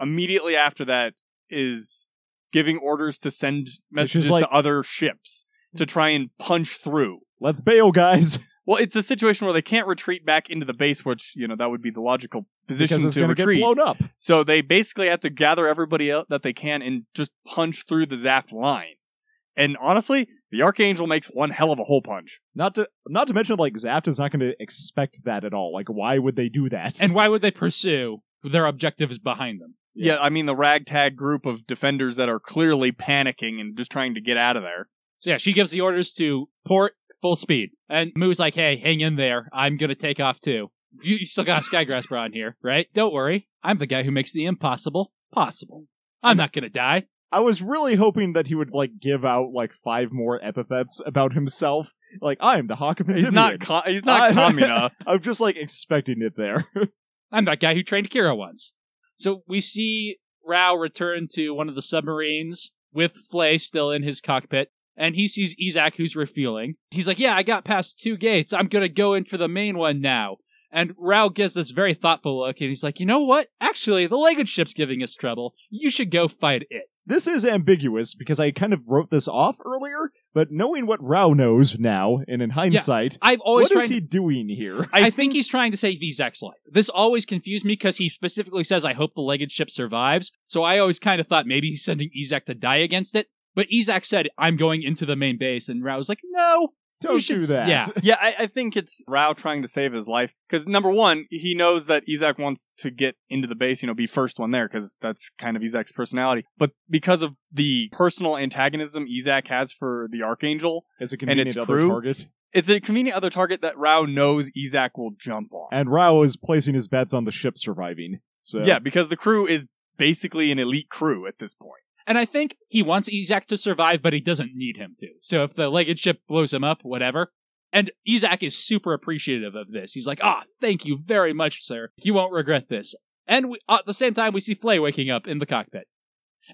D: immediately after that is giving orders to send messages
C: like-
D: to other ships to try and punch through.
C: Let's bail, guys,
D: Well, it's a situation where they can't retreat back into the base, which you know that would be the logical position
C: because it's
D: to
C: going to get
D: retreat.
C: blown up.
D: So they basically have to gather everybody else that they can and just punch through the Zaft lines. And honestly, the Archangel makes one hell of a hole punch.
C: Not to not to mention like Zaft is not going to expect that at all. Like, why would they do that?
B: And why would they pursue? Their objective is behind them.
D: Yeah. I mean the ragtag group of defenders that are clearly panicking and just trying to get out of there.
B: So yeah, she gives the orders to port full speed. And Mu's like, hey, hang in there. I'm gonna take off too. You, you still got a Skygrasper on here, right? Don't worry. I'm the guy who makes the impossible possible. I'm not gonna die.
C: I was really hoping that he would like give out like five more epithets about himself. Like, I am the Hawk of
D: He's not. Co- he's not
C: I-
D: Kamina.
C: I'm just like expecting it there.
B: I'm that guy who trained Kira once. So we see Rau return to one of the submarines with Flay still in his cockpit, and he sees Izak who's refueling. He's like, Yeah, I got past two gates. I'm gonna go in for the main one now. And Rau gives this very thoughtful look, and he's like, You know what? Actually, the Legged ship's giving us trouble. You should go fight it.
C: this is ambiguous because I kind of wrote this off earlier, but knowing what Rau knows now and in hindsight,
B: I've always
C: what is
B: tried
C: he doing here?
B: I, think he's trying to save Izak's life. This always confused me because he specifically says, I hope the legged ship survives. So I always kind of thought maybe he's sending Izak to die against it. But Izak said, I'm going into the main base. And Rau was like, no.
C: Don't
B: should-
C: do that.
B: yeah.
D: yeah, I, I think it's Rau trying to save his life because number one, he knows that Izak wants to get into the base, you know, be first one there because that's kind of Izak's personality. But because of the personal antagonism Izak has for the Archangel,
C: As a
D: And
C: convenient
D: its
C: other
D: crew?
C: target.
D: it's a convenient other target that Rau knows Izak will jump on.
C: And Rau is placing his bets on the ship surviving. So
D: Yeah, because the crew is basically an elite crew at this point.
B: And I think he wants Izak to survive, but he doesn't need him to. So if the legged ship blows him up, whatever. And Izak is super appreciative of this. He's like, ah, thank you very much, sir. You won't regret this. And we, at the same time, we see Flay waking up in the cockpit.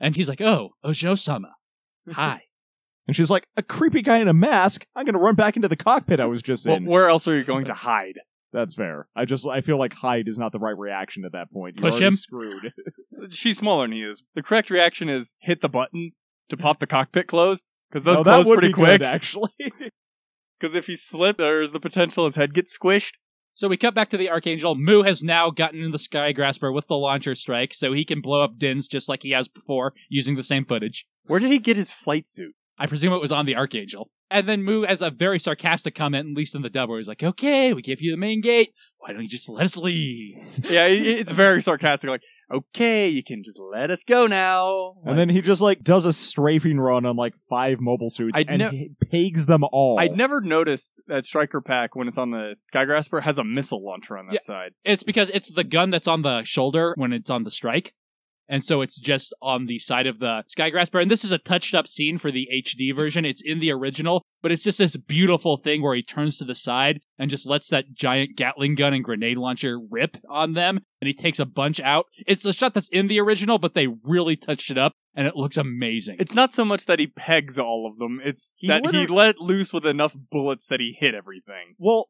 B: And he's like, oh, Ojo-sama. Hi.
C: And she's like, a creepy guy in a mask? I'm gonna run back into the cockpit I was just
D: Well,
C: in.
D: where else are you going to hide?
C: That's fair. I just I feel like hide is not the right reaction at that point. You're
B: Push him?
C: screwed.
D: She's smaller than he is. The correct reaction is hit the button to pop the cockpit closed because those
C: Oh, that
D: close
C: would
D: pretty
C: be
D: quick.
C: good, actually.
D: Because if he slipped, there's the potential his head gets squished.
B: So we cut back to the Archangel. Mu has now gotten in the Sky Grasper with the launcher strike, so he can blow up Dins just like he has before, using the same footage.
D: Where did he get his flight suit?
B: I presume it was on the Archangel. And then Mu has a very sarcastic comment, at least in the dub, where he's like, okay, we give you the main gate. Why don't you just let us leave?
D: yeah, it's very sarcastic. Like, okay, you can just let us go now.
C: and then he just like does a strafing run on like five mobile suits
D: I'd
C: and
D: ne-
C: pegs them all.
D: I'd never noticed that Striker Pack when it's on the Skygrasper has a missile launcher on that
B: Yeah.
D: side.
B: It's because it's the gun that's on the shoulder when it's on the strike. And so it's just on the side of the Skygrasper. And this is a touched up scene for the HD version. It's in the original, but it's just this beautiful thing where he turns to the side and just lets that giant Gatling gun and grenade launcher rip on them. And he takes a bunch out. It's a shot that's in the original, but they really touched it up and it looks amazing.
D: It's not so much that he pegs all of them; it's
C: He
D: that he let loose with enough bullets that he hit everything.
C: Well,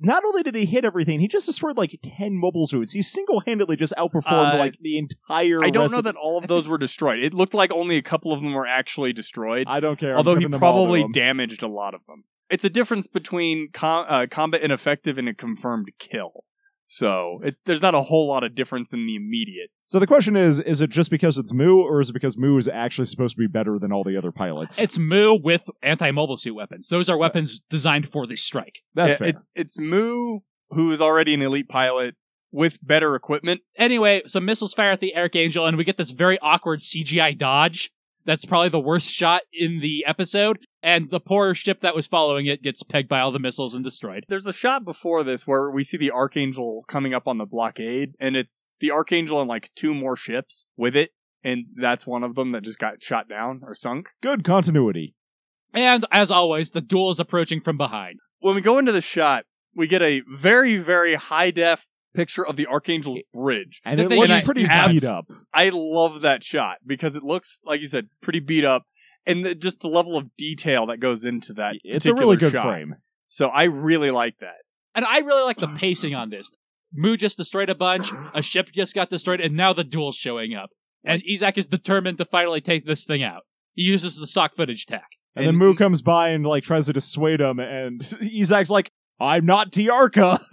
C: not only did he hit everything, he just destroyed like 10 mobile suits. He single handedly just outperformed
D: Uh,
C: like the entire.
D: I don't know that all of those were destroyed. It looked like only a couple of them were actually destroyed.
C: I don't care.
D: Although he
C: giving them all to
D: probably damaged a lot of them. It's a difference between com- uh, combat ineffective and a confirmed kill. So it, there's not a whole lot of difference in the immediate.
C: So the question is: Is it just because it's Mu, or is it because Mu is actually supposed to be better than all the other pilots?
B: It's Mu with anti-mobile suit weapons. Those are weapons designed for the strike.
C: That's
D: Yeah,
C: fair.
D: it- it's Mu, who is already an elite pilot with better equipment.
B: Anyway, some missiles fire at the Archangel, and we get this very awkward CGI dodge. That's probably the worst shot in the episode. And the poor ship that was following it gets pegged by all the missiles and destroyed.
D: There's a shot before this where we see the Archangel coming up on the blockade, and it's the Archangel and like two more ships with it, and that's one of them that just got shot down or sunk.
C: Good continuity.
B: And as always, the duel is approaching from behind.
D: When we go into the shot, we get a very, very high def picture of the Archangel's bridge.
C: And
B: The
C: it
B: thing
C: looks
B: is,
C: pretty
D: abs-
C: beat up.
D: I love that shot because it looks, like you said, pretty beat up, and the, just the level of detail that goes into that.
C: It's a really good
D: shot.
C: frame.
D: So I really like that.
B: And I really like the pacing on this. Mu just destroyed a bunch, a ship just got destroyed, and now the duel's showing up. And Izak is determined to finally take this thing out. He uses the sock footage tack.
C: And, then Mu comes by and like tries to dissuade him, and Izak's like, "I'm not Dearka."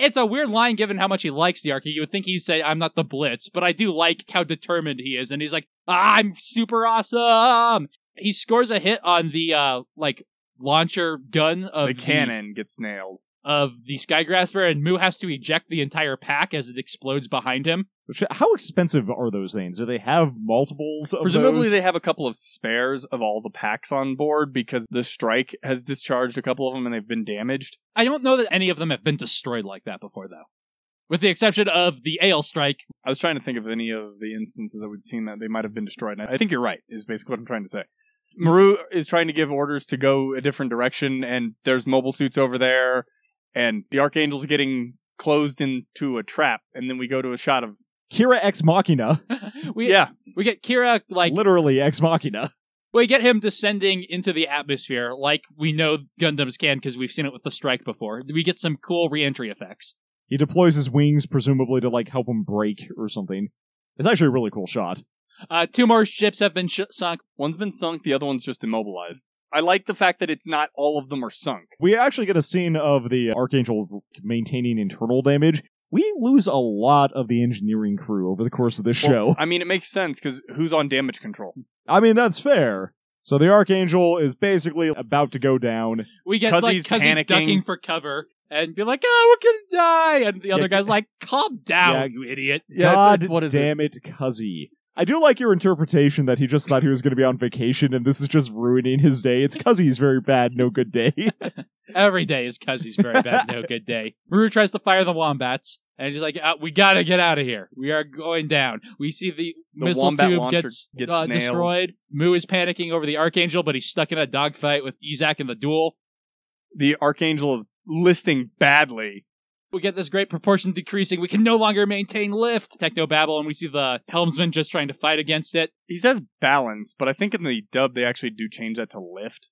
B: it's a weird line given how much he likes the Archie. You would think he'd say, I'm not the Blitz, but I do like how determined he is. And he's like, I'm super awesome. He scores a hit on the, uh, like, launcher gun of
D: the cannon gets nailed.
B: Of the Skygrasper, and Mu has to eject the entire pack as it explodes behind him.
C: How expensive are those things? Do they have multiples of
D: Presumably,
C: those?
D: they have a couple of spares of all the packs on board because the strike has discharged a couple of them and they've been damaged.
B: I don't know that any of them have been destroyed like that before, though. With the exception of the Aile Strike,
D: I was trying to think of any of the instances that we'd seen that they might have been destroyed. And I think you're right, is basically what I'm trying to say. Murrue is trying to give orders to go a different direction, and there's mobile suits over there, and the Archangel's getting closed into a trap, and then we go to a shot of
C: Kira Ex Machina,
B: we,
D: yeah,
B: we get Kira, like,
C: literally Ex Machina.
B: We get him descending into the atmosphere like we know Gundams can because we've seen it with the strike before. We get some cool reentry effects.
C: He deploys his wings, presumably to like help him break or something. It's actually a really cool shot.
B: Uh, two more ships have been sh- sunk.
D: one's been sunk, the other one's just immobilized. I like the fact that it's not all of them are sunk.
C: We actually get a scene of the Archangel maintaining internal damage. We lose a lot of the engineering crew over the course of this show.
D: Well, I mean, it makes sense because who's on damage control?
C: I mean, that's fair. So the Archangel is basically about to go down.
B: We get
D: Kuzzey's
B: like Kuzzey
D: panicking.
B: ducking for cover and be like, "Oh, we're gonna die," and the other
C: Yeah,
B: guy's like, "Calm down,
C: Yeah.
B: you idiot."
D: Yeah,
C: God
D: it's- what is it?
C: damn it, Kuzzey. I do like your interpretation that he just thought he was going to be on vacation and this is just ruining his day. It's because he's very bad, no good day.
B: Every day is because he's very bad, no good day. Murrue tries to fire the wombats, and he's like, uh, "We gotta get out of here. We are going down." We see the,
D: The
B: missile
D: wombat
B: tube gets,
D: gets
B: uh, destroyed. Mu is panicking over the Archangel, but he's stuck in a dogfight with Izak in the duel.
D: The Archangel is listing badly.
B: We get this great proportion decreasing. We can no longer maintain lift. Techno babble, and we see the helmsman just trying to fight against it.
D: He says balance, but I think in the dub they actually do change that to lift.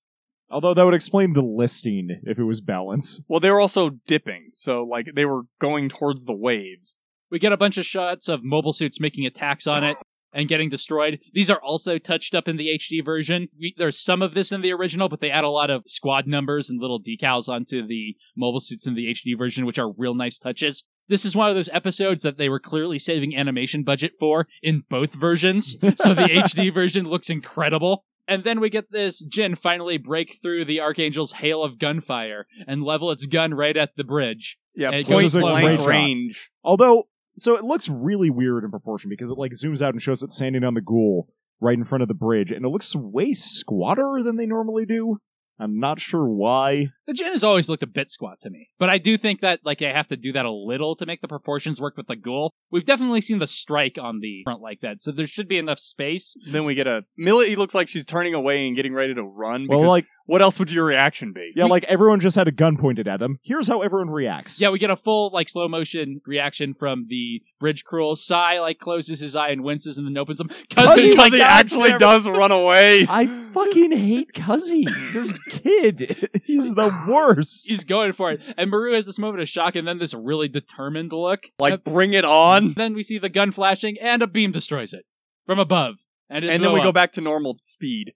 C: Although that would explain the listing if it was balance.
D: Well, they were also dipping, so like they were going towards the waves.
B: We get a bunch of shots of mobile suits making attacks on it and getting destroyed. These are also touched up in the HD version. We, there's some of this in the original, but they add a lot of squad numbers and little decals onto the mobile suits in the HD version, which are real nice touches. This is one of those episodes that they were clearly saving animation budget for in both versions. So the HD version looks incredible. And then we get this Jin finally break through the Archangel's hail of gunfire and level its gun right at the bridge.
D: Yeah,
B: It
D: point
C: goes a
D: blank
C: shot.
D: range.
C: Although, so it looks really weird in proportion because it like zooms out and shows it standing on the ghoul right in front of the bridge, and it looks way squatter than they normally do. I'm not sure why.
B: The gin has always looked a bit squat to me, but I do think that like I have to do that a little to make the proportions work with the ghoul. We've definitely seen the strike on the front like that, so there should be enough space.
D: Then we get a Millie looks like she's turning away and getting ready to run.
C: Well, like
D: what else would your reaction be?
C: yeah, like everyone just had a gun pointed at him. Here's how everyone reacts.
B: Yeah, we get a full like slow motion reaction from the bridge cruel. Sai like closes his eye and winces and then opens them.
C: Kuzzey,
D: because
B: like,
D: he actually
B: damn
D: does run away.
C: I fucking hate Kuzzey. This kid, he's the worst.
B: He's going for it, and Murrue has this moment of shock and then this really determined look.
D: Like, bring it on.
B: Then we see the gun flashing and a beam destroys it from above. And,
D: And then we go back to normal speed.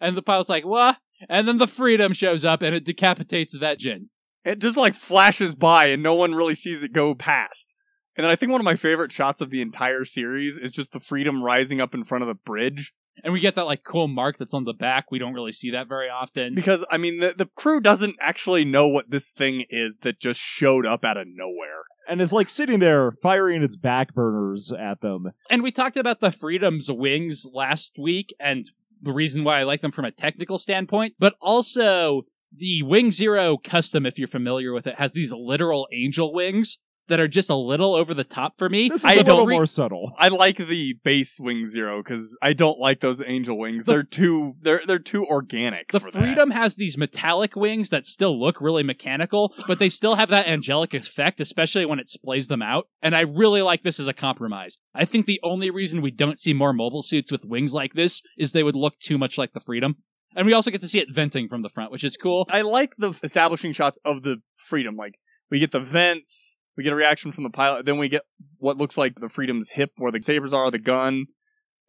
B: And the pilot's like, what? And then the freedom shows up and it decapitates that Jin.
D: It just like flashes by and no one really sees it go past. And then I think one of my favorite shots of the entire series is just the freedom rising up in front of the bridge.
B: And we get that like cool mark that's on the back. We don't really see that very often.
D: Because, I mean, the, the crew doesn't actually know what this thing is that just showed up out of nowhere.
C: And it's like sitting there firing its back burners at them.
B: And we talked about the Freedom's wings last week and the reason why I like them from a technical standpoint, but also the Wing Zero custom, if you're familiar with it, has these literal angel wings that are just a little over the top for me.
C: This is
D: I
C: a little
D: re-
C: more subtle.
D: I like the base wing zero because I don't like those angel wings.
B: The-
D: they're too they're they're too organic.
B: The
D: for that.
B: Freedom has these metallic wings that still look really mechanical, but they still have that angelic effect, especially when it splays them out. And I really like this as a compromise. I think the only reason we don't see more mobile suits with wings like this is they would look too much like the Freedom. And we also get to see it venting from the front, which is cool.
D: I like the establishing shots of the freedom. Like we get the vents, we get a reaction from the pilot, then we get what looks like the freedom's hip where the sabers are, the gun,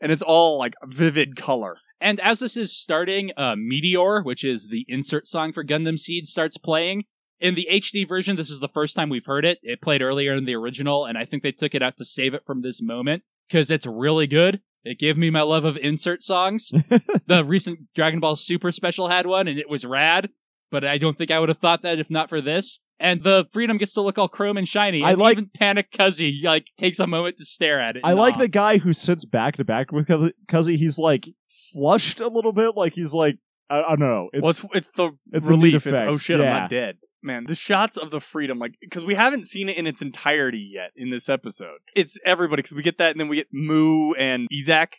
D: and it's all like vivid color.
B: And as this is starting, uh, Meteor, which is the insert song for Gundam Seed, starts playing. In the HD version, this is the first time we've heard it. It played earlier in the original, and I think they took it out to save it from this moment because it's really good. It gave me my love of insert songs. the recent Dragon Ball Super special had one, and it was rad. But I don't think I would have thought that if not for this. And the Freedom gets to look all chrome and shiny.
C: I
B: and
C: like-
B: even Panic Kuzzey like takes a moment to stare at it.
C: I like
B: awe.
C: the guy who sits back to back with Kuzzey- Kuzzey. He's like flushed a little bit, like he's like I, I don't know. It's
D: well, it's, it's the
C: it's a
D: relief. It's,
C: effect,
D: oh shit, I'm
C: yeah.
D: not dead. Man, the shots of the freedom, like, because we haven't seen it in its entirety yet in this episode. It's everybody, because we get that, and then we get Mu and Izak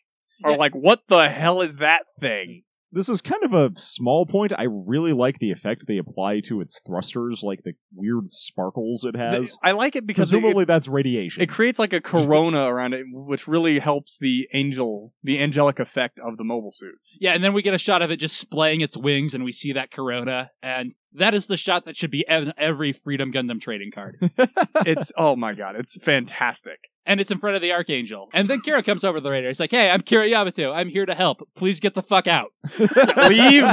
D: are
B: Yeah.
D: like, what the hell is that thing?
C: This is kind of a small point. I really like the effect they apply to its thrusters, like the weird sparkles it has.
D: I like it because it,
C: Presumably, that's radiation.
D: it creates like a corona around it, which really helps the angel, the angelic effect of the mobile suit.
B: Yeah, and then we get a shot of it just splaying its wings, and we see that corona, and that is the shot that should be in every Freedom Gundam trading card.
D: It's, oh my god, it's fantastic.
B: And it's in front of the Archangel. And then Kira comes over to the radar. He's like, hey, I'm Kira Yamato. I'm here to help. Please get the fuck out.
D: Leave.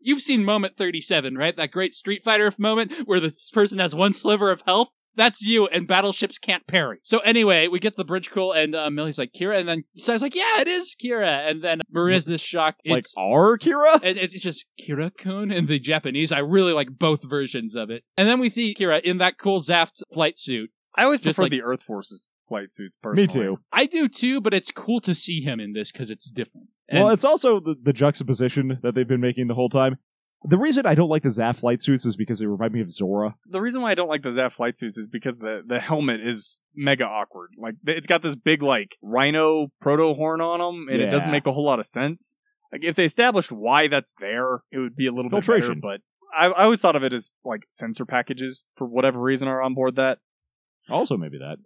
B: You've seen Moment 37, right? That great Street Fighter moment where this person has one sliver of health. That's you, and battleships can't parry. So anyway, we get the bridge call, and uh, Millie's like, Kira, and then Sai's like, yeah, it is Kira. And then Murrue's this shocked.
C: like
B: It's
C: our Kira.
B: and it's just Kira-kun in the Japanese. I really like both versions of it. And then we see Kira in that cool Zaft flight suit.
D: I always
B: Just
D: prefer
B: like-
D: the Earth Force's flight suits, personally.
C: Me too.
B: I do too, but it's cool to see him in this because it's different. And
C: well, it's also the, the juxtaposition that they've been making the whole time. The reason I don't like the Zaft flight suits is because they remind me of Zora.
D: The reason why I don't like the Zaft flight suits is because the, the helmet is mega awkward. Like, it's got this big, like, rhino proto horn on them, and it doesn't make a whole lot of sense. Like, if they established why that's there, it would be a little bit better, but I, I always thought of it as, like, sensor packages, for whatever reason, are on board that.
C: Also, maybe that.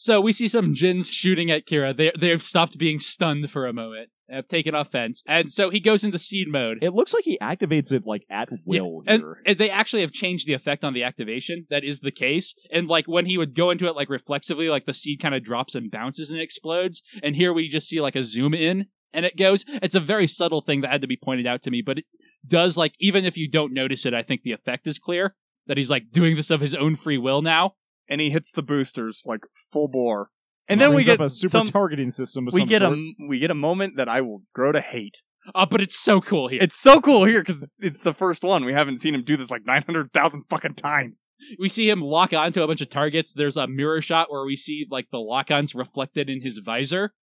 B: So we see some Jins shooting at Kira. They they've stopped being stunned for a moment. Have taken offense, and so he goes into seed mode.
C: It looks like he activates it like at will
B: and,
C: here.
B: and they actually have changed the effect on the activation. That is the case. And like when he would go into it like reflexively, like the seed kind of drops and bounces and explodes. And here we just see like a zoom in and it goes. It's a very subtle thing that had to be pointed out to me, but it does like even if you don't notice it, I think the effect is clear that he's like doing this of his own free will now.
D: And he hits the boosters, like, full bore. And then we get
C: a super
D: some,
C: targeting system. Of
D: we
C: some
D: get
C: sort.
D: a, we get a moment that I will grow to hate.
B: Uh, but it's so cool here.
D: It's so cool here because it's the first one. We haven't seen him do this like 900,000 fucking times.
B: we see him lock onto a bunch of targets. There's a mirror shot where we see like the lock-ons reflected in his visor.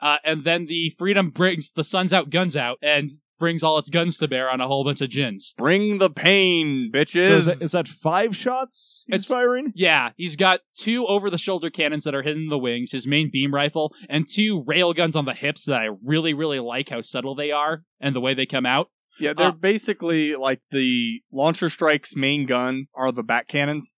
B: Uh, and then the Freedom brings the Suns Out, Guns Out, and brings all its guns to bear on a whole bunch of gins.
D: Bring the pain, bitches.
C: So is that, is that five shots he's
B: It's-
C: firing?
B: Yeah, he's got two over the shoulder cannons that are hitting the wings, his main beam rifle, and two rail guns on the hips that I really, really like how subtle they are and the way they come out.
D: yeah, they're
B: uh,
D: basically like the launcher strike's main gun are the back cannons.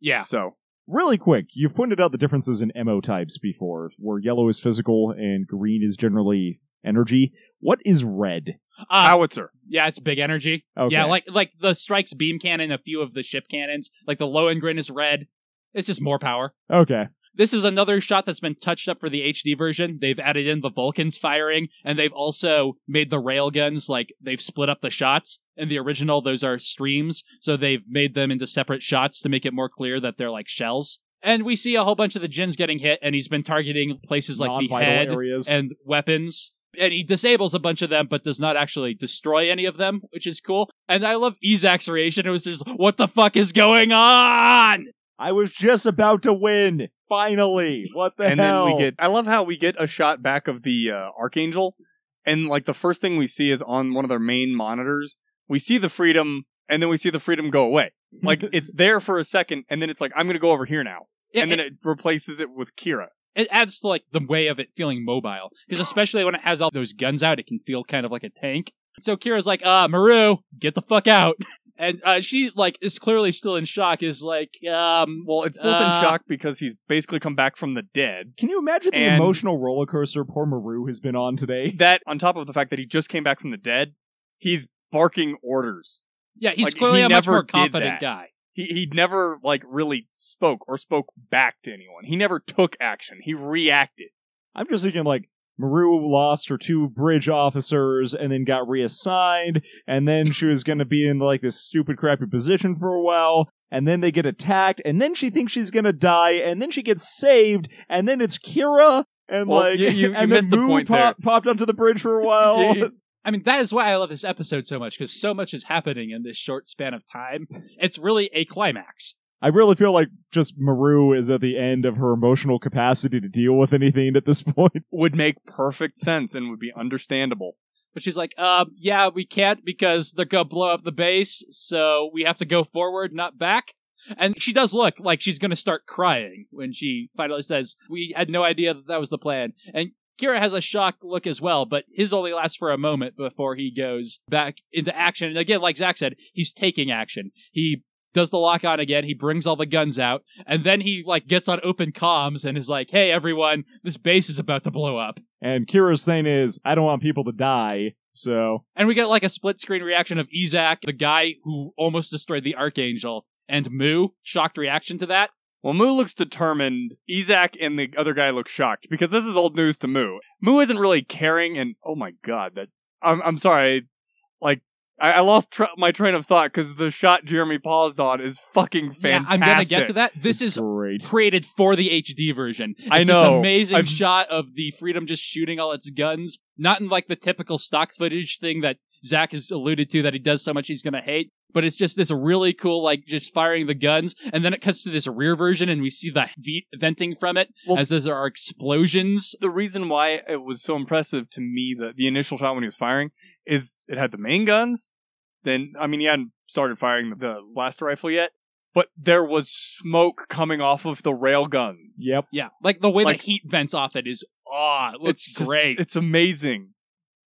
B: Yeah.
D: So
C: Really quick, you've pointed out the differences in MO types before, where yellow is physical and green is generally energy. What is red?
B: Uh,
D: howitzer.
B: yeah, it's big energy.
C: Okay.
B: Yeah, like like the strikes beam cannon, a few of the ship cannons, like the low Lohengrin is red. It's just more power.
C: Okay.
B: This is another shot that's been touched up for the HD version. They've added in the Vulcans firing, and they've also made the railguns like they've split up the shots. In the original, those are streams, so they've made them into separate shots to make it more clear that they're like shells. And we see a whole bunch of the Jins getting hit, and he's been targeting places like the head
C: areas.
B: and weapons. And he disables a bunch of them, but does not actually destroy any of them, which is cool. And I love Izak's reaction. It was just, what the fuck is going on?
C: I was just about to win. Finally. What the
D: and
C: hell?
D: then we get I love how we get a shot back of the uh, Archangel and like the first thing we see is on one of their main monitors. We see the freedom and then we see the freedom go away. Like it's there for a second and then it's like I'm going to go over here now. and then it replaces it with Kira.
B: it adds to like the way of it feeling mobile because especially when it has all those guns out it can feel kind of like a tank so kira's like uh Murrue get the fuck out and uh she like is clearly still in shock is like um
D: Well, it's both
B: Uh,
D: in shock because he's basically come back from the dead.
C: Can you imagine the
D: And-
C: emotional roller coaster poor Murrue has been on today?
D: That on top of the fact that he just came back from the dead, he's barking orders.
B: yeah he's
D: Like,
B: clearly
D: he
B: a much
D: never
B: more
D: did
B: confident
D: that.
B: guy
D: He he never like really spoke or spoke back to anyone. He never took action. He reacted.
C: I'm just thinking like Murrue lost her two bridge officers and then got reassigned, and then she was gonna be in like this stupid crappy position for a while, and then they get attacked, and then she thinks she's gonna die, and then she gets saved, and then it's Kira, and
D: Well,
C: like
D: you- you- you
C: and
D: missed the
C: then Mu
D: point
C: pop, popped onto the bridge for a while.
D: You-
B: i mean that is why i love this episode so much because so much is happening in this short span of time. It's really a climax
C: I really feel like just Murrue is at the end of her emotional capacity to deal with anything at this point.
D: Would make perfect sense and would be understandable.
B: but she's like um yeah we can't because they're gonna blow up the base so we have to go forward not back And she does look like she's going to start crying when she finally says, We had no idea that that was the plan. And Kira has a shocked look as well, but his only lasts for a moment before he goes back into action. And again, like Zach said, he's taking action. He does the lock on again. He brings all the guns out, and then he like gets on open comms and is like, "Hey, everyone, this base is about to blow up."
C: And Kira's thing is, I don't want people to die, so
B: And we get like a split screen reaction of Izak, the guy who almost destroyed the Archangel, and Mu. Shocked reaction to that.
D: Well, Mu looks determined. Izak and the other guy look shocked because this is old news to Mu. Mu isn't really caring, and oh my god, that I'm I'm sorry, like I, I lost tr my train of thought because the shot Jeremy paused on is fucking fantastic.
B: Yeah, I'm gonna get to that. This
C: it's
B: is
C: great.
B: created for the HD version. It's
D: I
B: This
D: know.
B: amazing
D: I've-
B: shot of the Freedom just shooting all its guns, not in like the typical stock footage thing that Zach has alluded to that he does so much he's gonna hate. But it's just this really cool, like just firing the guns, and then it cuts to this rear version, and we see the heat venting from it
D: Well-
B: as there are explosions.
D: The reason why it was so impressive to me, the the initial shot when he was firing, is it had the main guns. Then I mean, he hadn't started firing the blaster rifle yet, but there was smoke coming off of the rail guns.
C: Yep.
B: Yeah, like the way
D: Like-
B: the heat vents off it is, ah, it looks
D: It's just-
B: great.
D: It's amazing.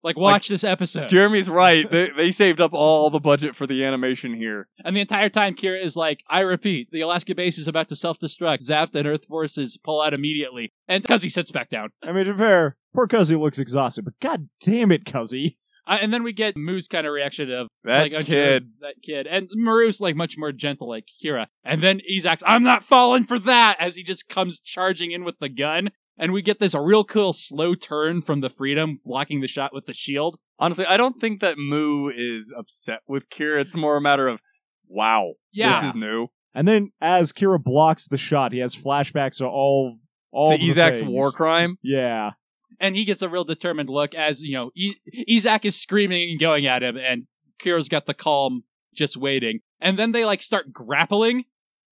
B: like watch this episode.
D: Jeremy's right. They, they saved up all the budget for the animation here.
B: And the entire time, Kira is like, I repeat, the Alaska base is about to self destruct. Zaft and Earth forces pull out immediately. And Kuzzey sits back down.
C: I mean, to be fair, poor Kuzzey looks exhausted, but god damn it, Kuzzey.
B: Uh, and then we get Mu's kind of reaction of,
D: That
B: like,
D: kid.
B: That kid. And Murrue's like much more gentle, like Kira. And then Izak's, I'm not falling for that, as he just comes charging in with the gun. And we get this real cool slow turn from the Freedom, blocking the shot with the shield.
D: Honestly, I don't think that Mu is upset with Kira. It's more a matter of, wow,
B: Yeah.
D: this is new.
C: And then as Kira blocks the shot, he has flashbacks of all all
D: to
C: the
D: Izak's
C: things.
D: war crime.
C: Yeah.
B: And he gets a real determined look as you know I- Izak is screaming and going at him, and Kira's got the calm, just waiting. And then they like start grappling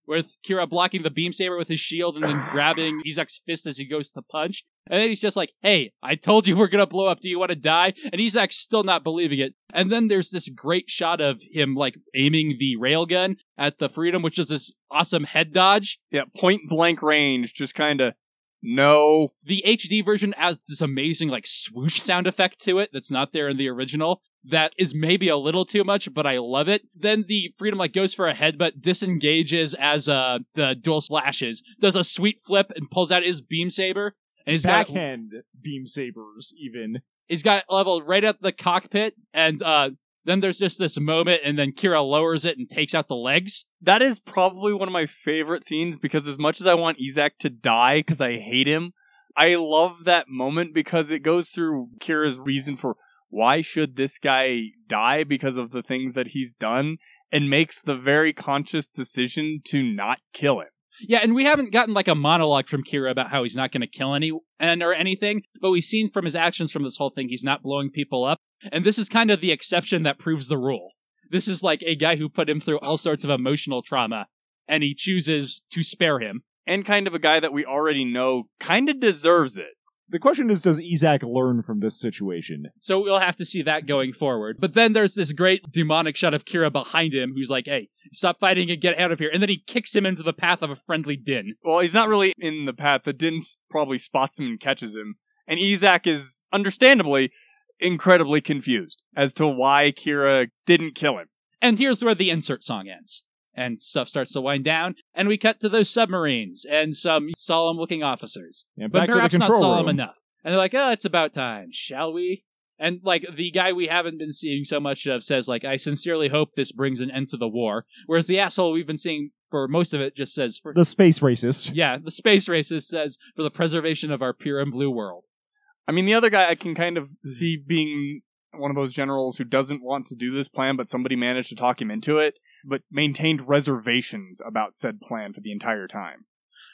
B: with Kira blocking the beam saber with his shield and then grabbing Izak's fist as he goes to punch. And then he's just like, hey, I told you we're gonna blow up. Do you want to die? And Izak's still not believing it. And then there's this great shot of him like aiming the railgun at the Freedom, which is this awesome head dodge.
D: Yeah, point blank range, just kind of no.
B: The HD version adds this amazing like swoosh sound effect to it that's not there in the original. That is maybe a little too much, but I love it. Then the Freedom like goes for a headbutt, disengages as uh the Duel slashes, does a sweet flip and pulls out his beam saber. And he's got
C: Backhand beam sabers, even.
B: he's got leveled right at the cockpit, and uh then there's just this moment, and then Kira lowers it and takes out the legs.
D: That is probably one of my favorite scenes because as much as I want Izak to die because I hate him, I love that moment because it goes through Kira's reason for why should this guy die because of the things that he's done and makes the very conscious decision to not kill him.
B: Yeah, and we haven't gotten like a monologue from Kira about how he's not going to kill any and or anything, but we've seen from his actions from this whole thing he's not blowing people up, and this is kind of the exception that proves the rule. This is like a guy who put him through all sorts of emotional trauma, and he chooses to spare him.
D: And kind of a guy that we already know kind of deserves it.
C: The question is, does Izak learn from this situation?
B: So we'll have to see that going forward. But then there's this great demonic shot of Kira behind him, who's like, "Hey, stop fighting and get out of here!" And then he kicks him into the path of a friendly din.
D: Well, he's not really in the path. The Din probably spots him and catches him. And Izak is understandably incredibly confused as to why Kira didn't kill him.
B: And here's where the insert song ends. And stuff starts to wind down, and we cut to those submarines and some solemn looking officers.
C: And
B: But
C: back
B: perhaps not solemn
C: room.
B: enough. And they're like, oh, it's about time, shall we? And like the guy we haven't been seeing so much of says, like, I sincerely hope this brings an end to the war. Whereas the asshole we've been seeing for most of it just says, for,
C: The space racist.
B: yeah, the space racist says, for the preservation of our pure and blue world.
D: I mean, the other guy I can kind of hmm. see being one of those generals who doesn't want to do this plan, but somebody managed to talk him into it, but maintained reservations about said plan for the entire time.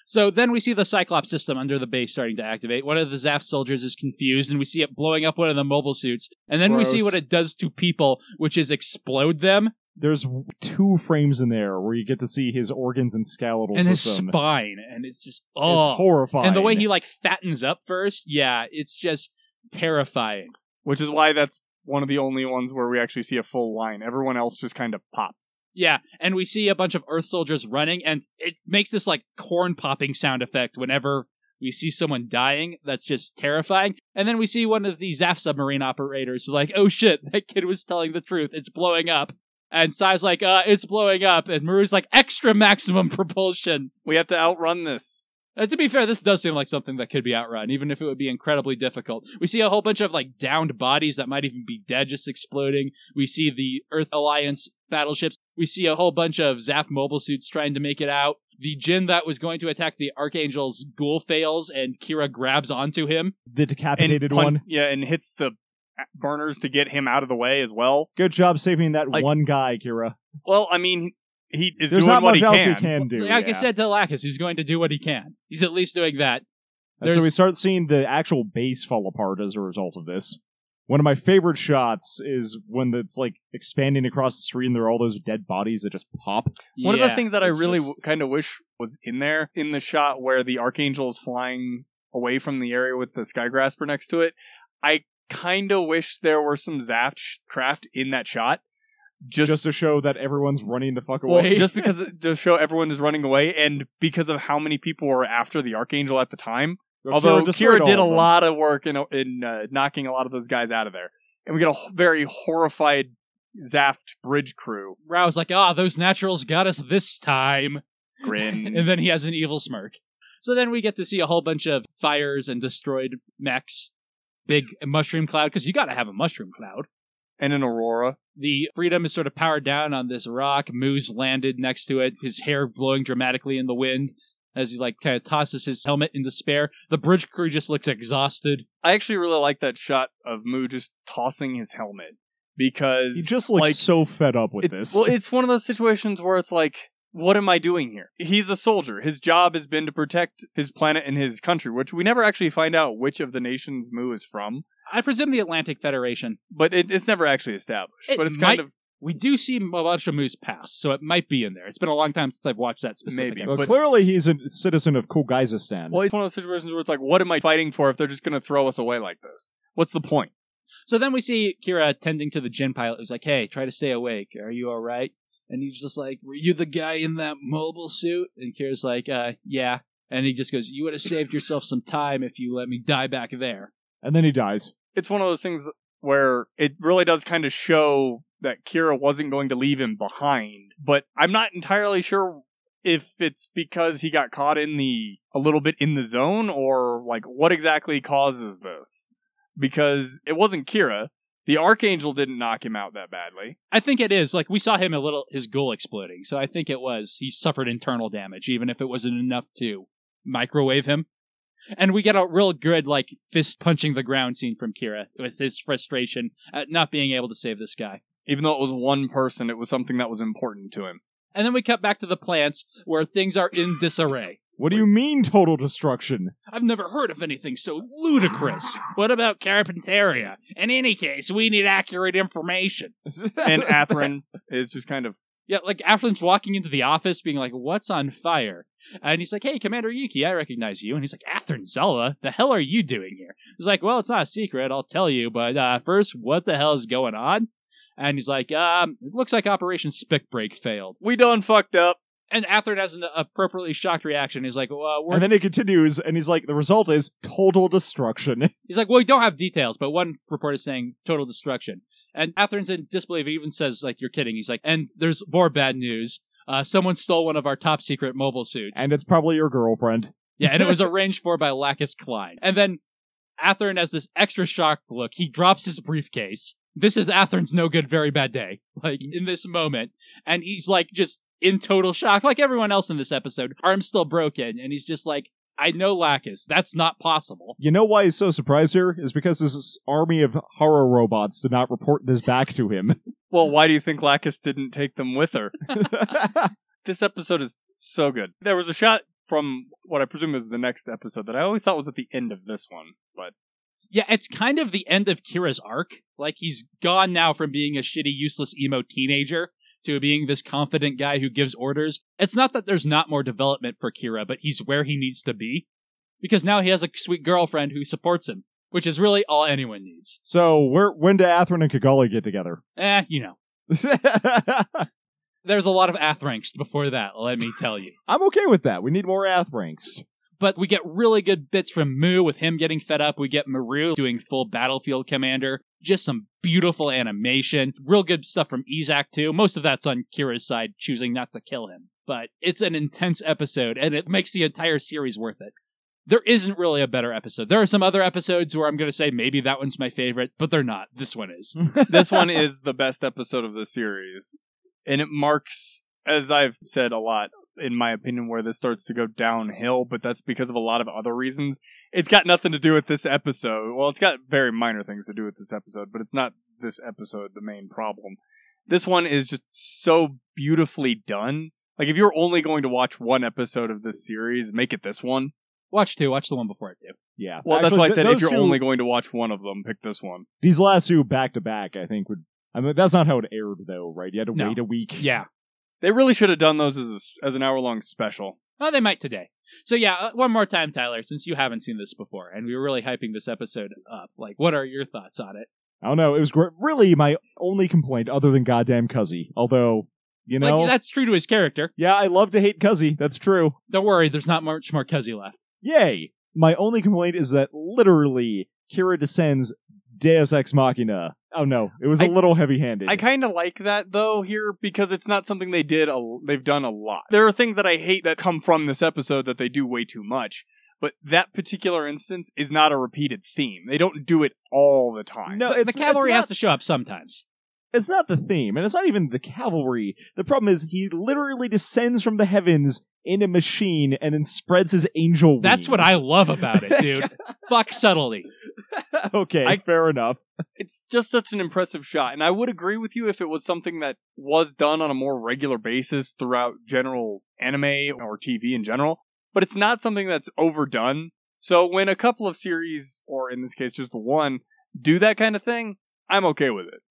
B: So then we see the Cyclops system under the base starting to activate. One of the Zaft soldiers is confused, and we see it blowing up one of the mobile suits. And then we see what it does to people, which is explode them
C: There's two frames in there where you get to see his organs and skeletal
B: and his spine, and it's just oh,
C: It's horrifying.
B: and the way he like fattens up first, yeah, it's just terrifying.
D: Which is why that's one of the only ones where we actually see a full line. Everyone else just kind of pops.
B: Yeah, and we see a bunch of Earth soldiers running, and it makes this like corn popping sound effect whenever we see someone dying. That's just terrifying. And then we see one of the Zaft submarine operators like, "Oh shit, that kid was telling the truth. It's blowing up." And Sai's like, "Uh, it's blowing up," and Murrue's like, "Extra maximum propulsion."
D: We have to outrun this.
B: Uh, to be fair, this does seem like something that could be outrun, even if it would be incredibly difficult. We see a whole bunch of like downed bodies that might even be dead just exploding. We see the Earth Alliance battleships. We see a whole bunch of Zaft mobile suits trying to make it out. The Jin that was going to attack the Archangel's ghoul fails, and Kira grabs onto him.
C: the decapitated
D: pun-
C: one.
D: Yeah, and hits the burners to get him out of the way as well.
C: Good job saving that
D: Like-
C: one guy, Kira.
D: Well, I mean, he is
C: There's
D: doing
C: not
D: what
C: much
D: he
C: else
D: can.
C: he can do.
B: like I
D: yeah.
B: said to Lacus, he's going to do what he can. He's at least doing that.
C: And so we start seeing the actual base fall apart as a result of this. One of my favorite shots is when it's like expanding across the screen. And there are all those dead bodies that just pop.
D: One of the things that I really
C: just-
D: w- kind of wish was in there in the shot where the Archangel is flying away from the area with the Skygrasper next to it. I kind of wish there were some Zaft craft in that shot. Just,
C: Just to show that everyone's running the fuck
D: well,
C: away.
D: just because it- to show everyone is running away and because of how many people were after the Archangel at the time.
C: Kira
D: Although
C: destroyed
D: Kira did a
C: them.
D: lot of work in in uh, knocking a lot of those guys out of there, and we get a very horrified Zaft bridge crew
B: Rau's like, ah, those naturals got us this time.
D: grin.
B: and then he has an evil smirk. So then we get to see a whole bunch of fires and destroyed mechs. Big mushroom cloud, because you gotta have a mushroom cloud.
D: and an Aurora.
B: The Freedom is sort of powered down on this rock. Mu's landed next to it, his hair blowing dramatically in the wind as he like kind of tosses his helmet in despair. The bridge crew just looks exhausted.
D: I actually really like that shot of Mu just tossing his helmet because
C: He just looks
D: like,
C: so fed up with
D: it-
C: this.
D: Well, it's one of those situations where it's like, what am I doing here? He's a soldier. His job has been to protect his planet and his country, which we never actually find out which of the nations Mu is from.
B: I presume the Atlantic Federation.
D: But it, it's never actually established.
B: It
D: but it's
B: might-
D: kind of
B: We do see a bunch of Mu's past, so it might be in there. It's been a long time since I've watched that specific
D: Maybe,
B: episode.
C: Well,
D: but-
C: clearly he's a citizen of Kulgeizistan.
D: Well, it's one of those situations where it's like, what am I fighting for if they're just going to throw us away like this? What's the point?
B: So then we see Kira tending to the gin pilot who's like, hey, try to stay awake. Are you all right? And he's just like, were you the guy in that mobile suit? And Kira's like, uh, yeah. And he just goes, you would have saved yourself some time if you let me die back there.
C: and then he dies.
D: It's one of those things where it really does kind of show that Kira wasn't going to leave him behind, but I'm not entirely sure if it's because he got caught in the a little bit in the zone or like what exactly causes this. Because it wasn't Kira. The Archangel didn't knock him out that badly.
B: I think it is. Like, we saw him a little, his goal exploding. So I think it was, he suffered internal damage, even if it wasn't enough to microwave him. And we get a real good, like, fist punching the ground scene from Kira with his frustration at not being able to save this guy.
D: Even though it was one person, it was something that was important to him.
B: And then we cut back to the plants where things are in disarray.
C: What do you mean total destruction?
B: I've never heard of anything so ludicrous. What about Carpentaria? In any case, we need accurate information.
D: And Athrun is just kind of
B: Yeah, like Athrun's walking into the office being like, What's on fire? And he's like, Hey, Commander Yuki, I recognize you. And he's like, Athrun Zala, the hell are you doing here? He's like, Well, it's not a secret, I'll tell you, but uh, first, what the hell is going on? And he's like, um, it looks like Operation Spit Break failed.
D: we done fucked up.
B: And Athrun has an appropriately shocked reaction. He's like, well, we're
C: and then it continues, and he's like, the result is total destruction.
B: He's like, well, we don't have details, but one report is saying total destruction. And Athrun's in disbelief. He even says, like, you're kidding. He's like, and there's more bad news. Uh, someone stole one of our top secret mobile suits.
C: and it's probably your girlfriend.
B: yeah, and it was arranged for by Lacus Clyne. And then Athrun has this extra shocked look. He drops his briefcase. This is Athrun's no good, very bad day. Like, in this moment. And he's like, just in total shock, like everyone else in this episode. Arm's still broken. And he's just like, I know Lacus. That's not possible.
C: You know why he's so surprised here? Is because this army of horror robots did not report this back to him.
D: Well, why do you think Lacus didn't take them with her? This episode is so good. There was a shot from what I presume is the next episode that I always thought was at the end of this one, but
B: Yeah, it's kind of the end of Kira's arc. Like he's gone now from being a shitty, useless emo teenager to being this confident guy who gives orders. It's not that there's not more development for Kira, but he's where he needs to be. Because now he has a sweet girlfriend who supports him, which is really all anyone needs.
C: so, where when do Athrun and Cagalli get together?
B: Eh, you know. There's a lot of Athranks before that, let me tell you.
C: I'm okay with that. We need more Athranks.
B: But we get really good bits from Mu with him getting fed up. We get Murrue doing full battlefield commander. Just some beautiful animation. Real good stuff from Izak too. Most of that's on Kira's side, choosing not to kill him. But it's an intense episode, and it makes the entire series worth it. There isn't really a better episode. There are some other episodes where I'm going to say maybe that one's my favorite, but they're not. This one is.
D: this one is the best episode of the series. And it marks, as I've said a lot, in my opinion, where this starts to go downhill, but that's because of a lot of other reasons. It's got nothing to do with this episode. Well, it's got very minor things to do with this episode, but it's not this episode the main problem. This one is just so beautifully done. Like, if you're only going to watch one episode of this series, make it this one.
B: Watch two. Watch the one before it too.
C: Yeah.
D: Well, that's
C: Actually,
D: why I
C: th-
D: said if you're
C: two-
D: only going to watch one of them, pick this one.
C: these last two back to back, I think would. I mean, that's not how it aired though, right? You had to
B: No.
C: wait a week.
B: Yeah.
D: They really should have done those as a, as an hour long special.
B: Oh, they might today. So yeah, uh, one more time, Tyler, since you haven't seen this before, and we were really hyping this episode up. Like, what are your thoughts on it?
C: I don't know. It was gr- really my only complaint, other than goddamn Kuzzey. Although, you know,
B: Like, that's true to his character.
C: yeah, I love to hate Kuzzey. That's true.
B: Don't worry, there's not much more Kuzzey left.
C: Yay! My only complaint is that literally Kira descends Deus Ex Machina. Oh no, it was a
D: I-
C: little heavy-handed.
D: I kind of like that though here because it's not something they did. A, they've done a lot. There are things that I hate that come from this episode that they do way too much. But that particular instance is not a repeated theme. They don't do it all the time.
C: no, it's
B: the cavalry
C: it's
B: has to show up sometimes.
C: It's not the theme, and it's not even the cavalry. The problem is he literally descends from the heavens in a machine and then spreads his angel wings.
B: That's what I love about it, dude. Fuck subtlety.
C: okay,
D: I-
C: fair enough.
D: It's just such an impressive shot, and I would agree with you if it was something that was done on a more regular basis throughout general anime or TV in general. But it's not something that's overdone. So when a couple of series, or in this case just the one, do that kind of thing, I'm okay with it.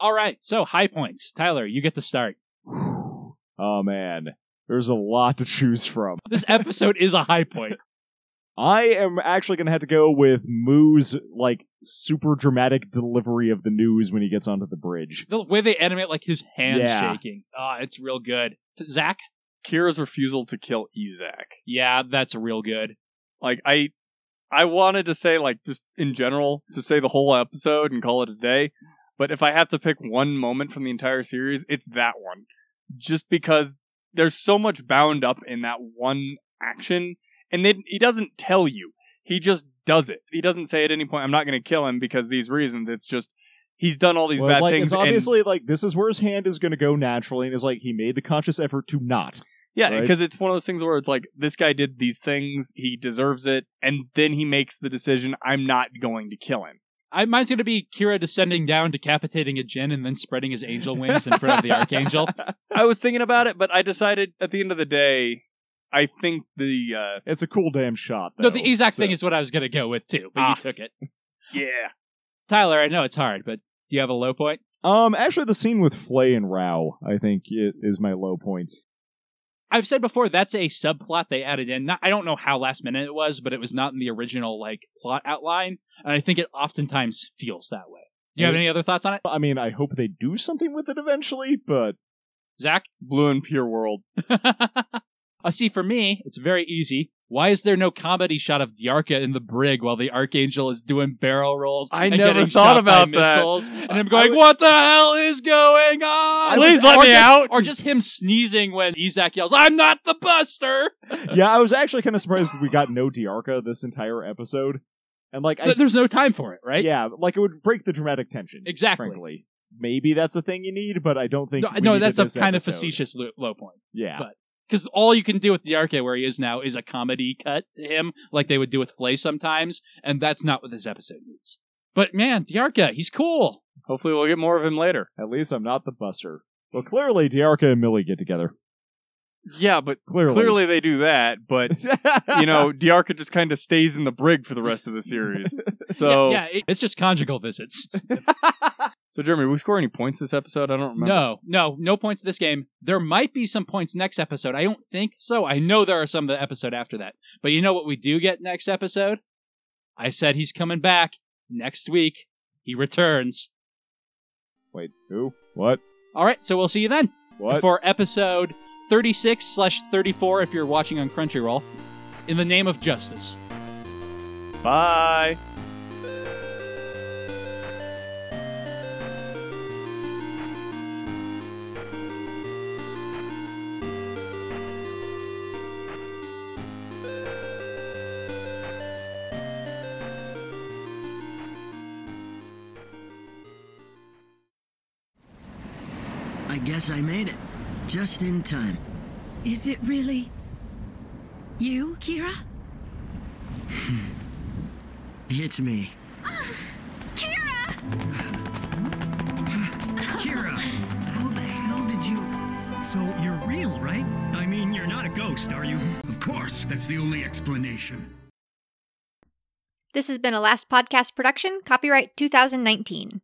B: All right, so high points. Tyler, you get to start.
C: Oh man, there's a lot to choose from.
B: This episode is a high point.
C: I am actually going to have to go with Mu's like super dramatic delivery of the news when he gets onto the bridge.
B: The way they animate like his hand
C: Yeah.
B: shaking. Ah, it's real good. Zach?
D: Kira's refusal to kill Ezak.
B: Yeah, that's real good.
D: Like I I wanted to say like just in general to say the whole episode and call it a day, but if I have to pick one moment from the entire series, it's that one. Just because there's so much bound up in that one action and then he doesn't tell you. He just does it. He doesn't say at any point I'm not going to kill him because these reasons. It's just he's done all these
C: Well,
D: bad
C: like,
D: things
C: it's
D: and-
C: obviously like this is where his hand is going to go naturally, and it's like he made the conscious effort to not.
D: Yeah,
C: Right?
D: because it's one of those things where it's like this guy did these things, he deserves it, and then he makes the decision, I'm not going to kill him.
B: I, mine's going to be Kira descending down, decapitating a Jin, and then spreading his angel wings in front of the Archangel.
D: I was thinking about it, but I decided at the end of the day, I think the uh
C: It's a cool damn shot.
B: No, the Yzak
C: so-
B: thing is what I was going to go with too, but
D: Ah.
B: you took it.
D: yeah.
B: Tyler, I know it's hard, but do you have a low point?
C: Um, actually, the scene with Flay and Rau, I think, i- is my low point.
B: I've said before that's a subplot they added in. Not, I don't know how last minute it was, but it was not in the original like plot outline, and I think it oftentimes feels that way. Do you have any other thoughts on it,
C: I mean, I hope they do something with it eventually, but
B: Zach?
D: Blue and pure world.
B: uh, see, for me, it's very easy. Why is there no comedy shot of Dearka in the brig while the Archangel is doing barrel rolls?
D: I
B: and
D: never
B: getting
D: thought
B: shot by
D: about that.
B: missiles, And I'm going,
D: would-
B: what the hell is going on?
D: Please
B: Or
D: let me
B: just-
D: out.
B: Or just him sneezing when Yzak yells, I'm not the Buster!
C: yeah, I was actually kind of surprised that we got no Dearka this entire episode, and like, I,
B: Th- There's no time for it, right?
C: yeah, like it would break the dramatic tension.
B: Exactly.
C: Frankly, maybe that's a thing you need, but I don't think.
B: No,
C: we
B: no
C: needed
B: that's a
C: this
B: kind
C: episode.
B: of facetious lo- low point.
C: Yeah,
B: but- Because all you can do with Dearka where he is now is a comedy cut to him, like they would do with Flay sometimes, and that's not what this episode needs. But man, Dearka, he's cool.
D: Hopefully we'll get more of him later.
C: at least I'm not the Buster. Well, clearly Dearka and Millie get together.
D: Yeah, but
C: Clearly,
D: clearly they do that, but you know, Dearka just kind of stays in the brig for the rest of the series. So
B: yeah, yeah, it- it's just conjugal visits.
D: So Jeremy, we score any points this episode? I don't remember.
B: no, no, no points this game. There might be some points next episode. I don't think so. I know there are some the episode after that. But you know what we do get next episode? I said he's coming back next week. He returns.
C: Wait, who? What?
B: All right, so we'll see you then.
C: What?
B: for episode 36 slash 34 if you're watching on Crunchyroll. In the name of justice.
D: Bye.
F: Guess I made it. Just in time.
G: Is it really you, Kira?
F: It's me.
G: Kira!
A: Kira, how the hell did you... So you're real, right? I mean, you're not a ghost, are you? Of course. That's the only explanation.
H: This has been a Last Podcast production, copyright 2019.